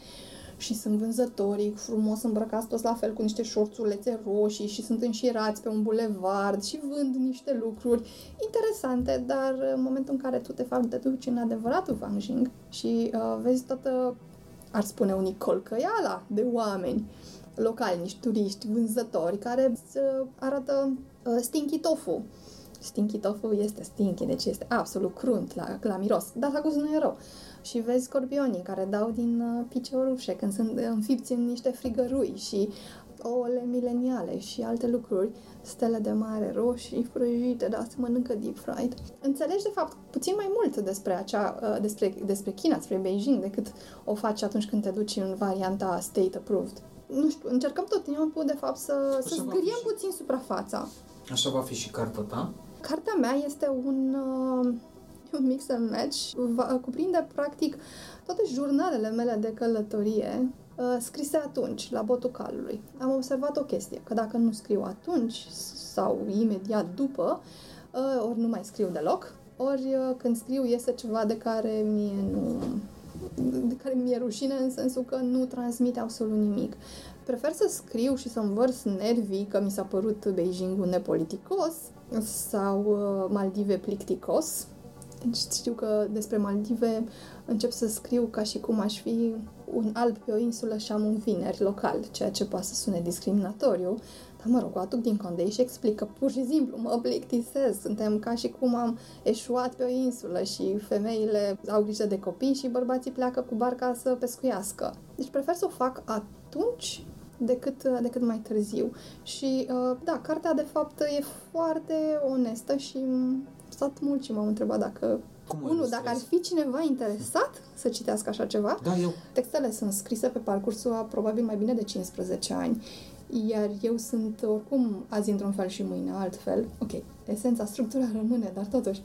Și sunt vânzătorii frumos îmbrăcați toți la fel cu niște șorțulețe roșii și sunt înșirați pe un bulevard și vând niște lucruri interesante, dar în momentul în care tu de fapt te duci în adevăratul Wanjing și uh, vezi toată, ar spune unii, colcăiala de oameni locali, niște turiști, vânzători, care îți uh, arată uh, stinky tofu. Stinky tofu este stinky, deci este absolut crunt la, la miros, dar la gust nu e rău. Și vezi scorpionii care dau din uh, piciorușe când sunt înfipți în niște frigărui și ouăle mileniale și alte lucruri, stele de mare roșii prăjite, dar se mănâncă deep fried. Înțelegi, de fapt, puțin mai mult despre, acea, uh, despre, despre China, despre Beijing, decât o faci atunci când te duci în varianta state approved. Nu știu, încercăm tot timpul, de fapt, să, să Așa va zgâriem fi și- puțin suprafața. Așa va fi și cartea ta. Cartea mea este un, uh, un mix and match. Va, cuprinde, practic, toate jurnalele mele de călătorie uh, scrise atunci, la botul calului. Am observat o chestie, că dacă nu scriu atunci sau imediat după, uh, ori nu mai scriu deloc, ori uh, când scriu iese ceva de care mie nu de care mi-e rușine în sensul că nu transmite absolut nimic. Prefer să scriu și să învărs nervii că mi s-a părut Beijingul nepoliticos sau uh, Maldive plicticos. Deci știu că despre Maldive încep să scriu ca și cum aș fi un alb pe o insulă și am un vineri local, ceea ce poate să sune discriminatoriu, dar mă rog, o aduc din condei și explic că pur și simplu mă plictisez. Suntem ca și cum am eșuat pe o insulă și femeile au grijă de copii și bărbații pleacă cu barca să pescuiască. Deci prefer să o fac atunci decât, decât mai târziu. Și uh, da, cartea de fapt e foarte onestă și m- stat mult și m-am întrebat dacă Cum o unul, ilustrezi? dacă ar fi cineva interesat să citească așa ceva, Da, eu. Textele sunt scrise pe parcursul a probabil mai bine de 15 ani, iar eu sunt oricum azi într-un fel și mâine altfel. Ok, esența, structura rămâne, dar totuși.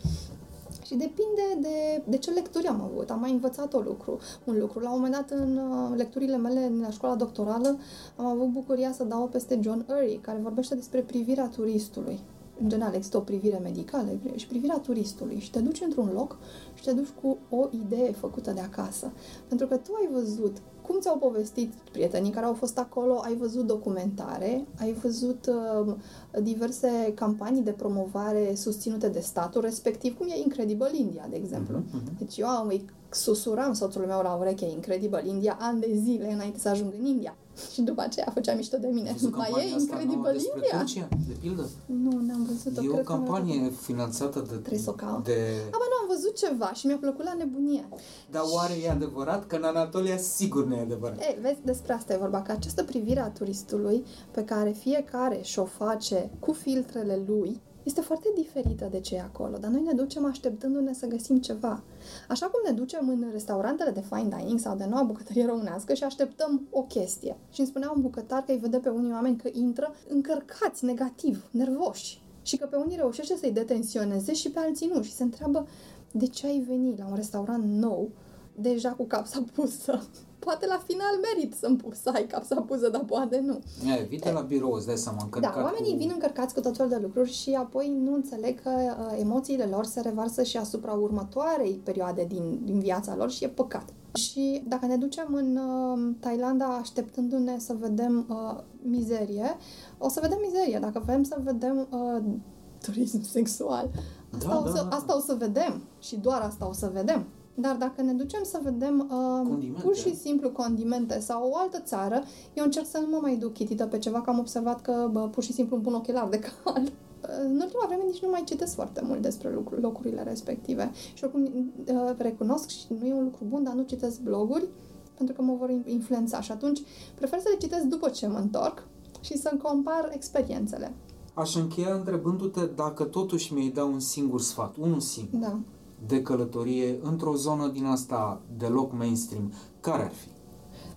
Și depinde de, de ce lecturi am avut. Am mai învățat o lucru, un lucru. La un moment dat, în uh, lecturile mele la școala doctorală, am avut bucuria să dau peste John Urry, care vorbește despre privirea turistului. În general, există o privire medicală și privirea turistului. Și te duci într-un loc și te duci cu o idee făcută de acasă. Pentru că tu ai văzut cum ți-au povestit prietenii care au fost acolo, ai văzut documentare, ai văzut uh, diverse campanii de promovare susținute de statul, respectiv cum e Incredible India, de exemplu. Mhm, Deci eu am, îi susuram soțului meu la ureche Incredible India ani de zile înainte să ajung în India. Și după aceea făcea mișto de mine. Ai văzut Mai campania e asta nouă Incredible despre India? Turcia, de pildă? Nu, n-am văzut-o. E o cred că am campanie văzut-o. finanțată de... Trebuie să o caut. de... A, bă, nu, am văzut ceva și mi-a plăcut la nebunie. Dar oare e adevărat? Că în Anatolia sigur nu e adevărat. Ei, vezi, despre asta e vorba, că această privire a turistului pe care fiecare și-o face cu filtrele lui, este foarte diferită de ce e acolo, dar noi ne ducem așteptându-ne să găsim ceva. Așa cum ne ducem în restaurantele de fine dining sau de noua bucătărie românească și așteptăm o chestie. Și îmi spunea un bucătar că îi vede pe unii oameni că intră încărcați, negativ, nervoși. Și că pe unii reușește să-i detensioneze și pe alții nu. Și se întreabă de ce ai venit la un restaurant nou deja cu capsa pusă. Poate la final merit să, să ai capsa pusă, dar poate nu. E, vite la birou, îți dai seama, încărcat Da, oamenii cu... vin încărcați cu tot felul de lucruri și apoi nu înțeleg că uh, emoțiile lor se revarsă și asupra următoarei perioade din, din viața lor și e păcat. Și dacă ne ducem în uh, Thailanda așteptându-ne să vedem uh, mizerie, o să vedem mizerie. Dacă vrem să vedem uh, turism sexual, asta, Da, o da, să, da. asta o să vedem și doar asta o să vedem. Dar dacă ne ducem să vedem uh, Condimente. pur și simplu condimente sau o altă țară, eu încerc să nu mă mai duc chitită pe ceva, că am observat că bă, pur și simplu îmi pun ochelari de cal. În ultima vreme nici nu mai citesc foarte mult despre lucru, locurile respective. Și oricum uh, recunosc și nu e un lucru bun, dar nu citesc bloguri pentru că mă vor influența și atunci prefer să le citesc după ce mă întorc și să compar experiențele. Aș încheia întrebându-te dacă totuși mi-ai da un singur sfat, unul singur, Da. De călătorie într-o zonă din asta deloc mainstream, care ar fi?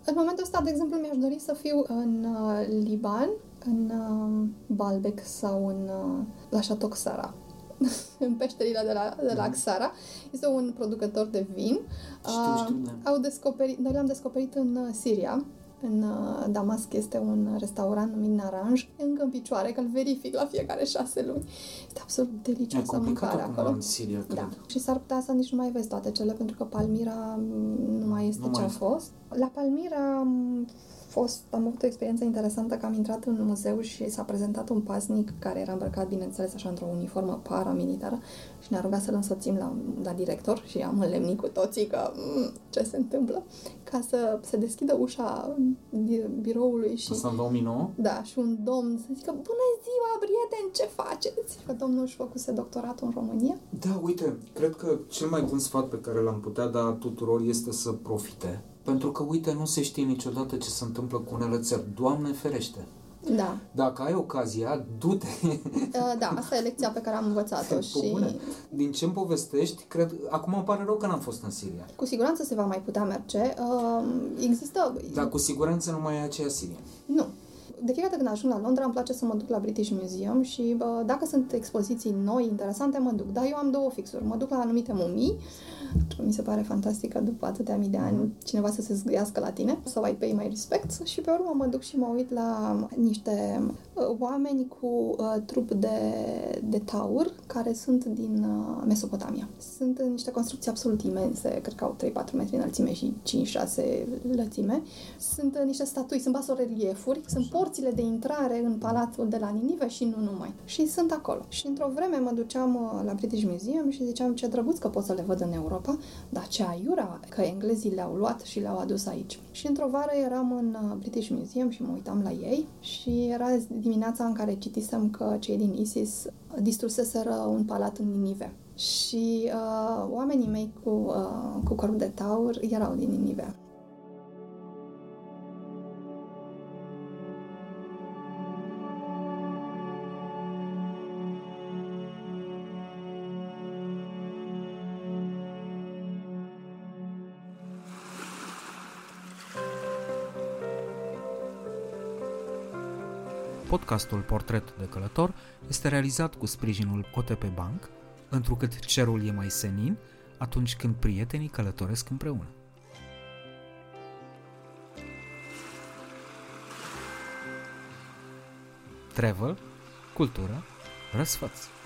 În momentul ăsta, de exemplu, mi-aș dori să fiu în uh, Liban, în uh, Baalbek sau în, uh, la Chateau Xara. în peșterile de la, de la Xara. Este un producător de vin. Știu, știu, da. Au descoperit, noi l-am descoperit în uh, Siria. În uh, Damasc este un restaurant numit Naranj, încă în picioare, că îl verific la fiecare șase luni. Este absolut E delicioasă complicat mâncarea acum acolo. în Siria, cred. Da. Și s-ar putea să nici nu mai vezi toate cele, pentru că Palmira m, nu mai este Nu ce mai a este. fost. La Palmira am fost, am avut o experiență interesantă că am intrat în muzeu și s-a prezentat un pasnic care era îmbrăcat, bineînțeles, așa într-o uniformă paramilitară și ne-a rugat să-l însoțim la, la director și am înlemnit cu toții că mm, ce se întâmplă, ca să se deschidă ușa bi- biroului și Asta în 2009? da, și un domn să zică, bună ziua, prieten, ce faceți? Că domnul își făcuse doctoratul în România. Da, uite, cred că cel mai bun sfat pe care l-am putea da tuturor este să profite. Pentru că, uite, nu se știe niciodată ce se întâmplă cu unele țări. Doamne ferește! Da. Dacă ai ocazia, du-te! Uh, Da, asta e lecția pe care am învățat-o Pe și bune. Din ce-mi povestești, cred... Acum îmi pare rău că n-am fost în Siria. cu siguranță se va mai putea merge. Uh, Există... Dar cu siguranță nu mai e aceea Siria. Nu. De fiecare dată când ajung la Londra, îmi place să mă duc la British Museum și bă, dacă sunt expoziții noi, interesante, mă duc. Dar eu am două fixuri. Mă duc la anumite mumii, mi se pare fantastic că după atâtea mii de ani cineva să se zgâiască la tine, să I pay my respects și pe urmă mă duc și mă uit la niște uh, oameni cu uh, trup de, de taur care sunt din uh, Mesopotamia. Sunt în niște construcții absolut imense, cred că au 3-4 metri înălțime și 5-6 lățime. Sunt uh, niște statui, sunt basoreliefuri, sunt porțile de intrare în palatul de la Ninive și nu numai. Și sunt acolo. Și într-o vreme mă duceam uh, la British Museum și ziceam ce drăguț că pot să le văd în Europa, dar ce aiura că englezii le-au luat și le-au adus aici. Și într-o vară eram în uh, British Museum și mă uitam la ei și era dimineața în care citisem că cei din ISIS distruseseră un palat în Ninive. Și uh, oamenii mei cu, uh, cu corp de taur erau din Ninive. Podcastul Portret de Călător este realizat cu sprijinul OTP Bank, întrucât cerul e mai senin atunci când prietenii călătoresc împreună. Travel, cultură, răsfăți.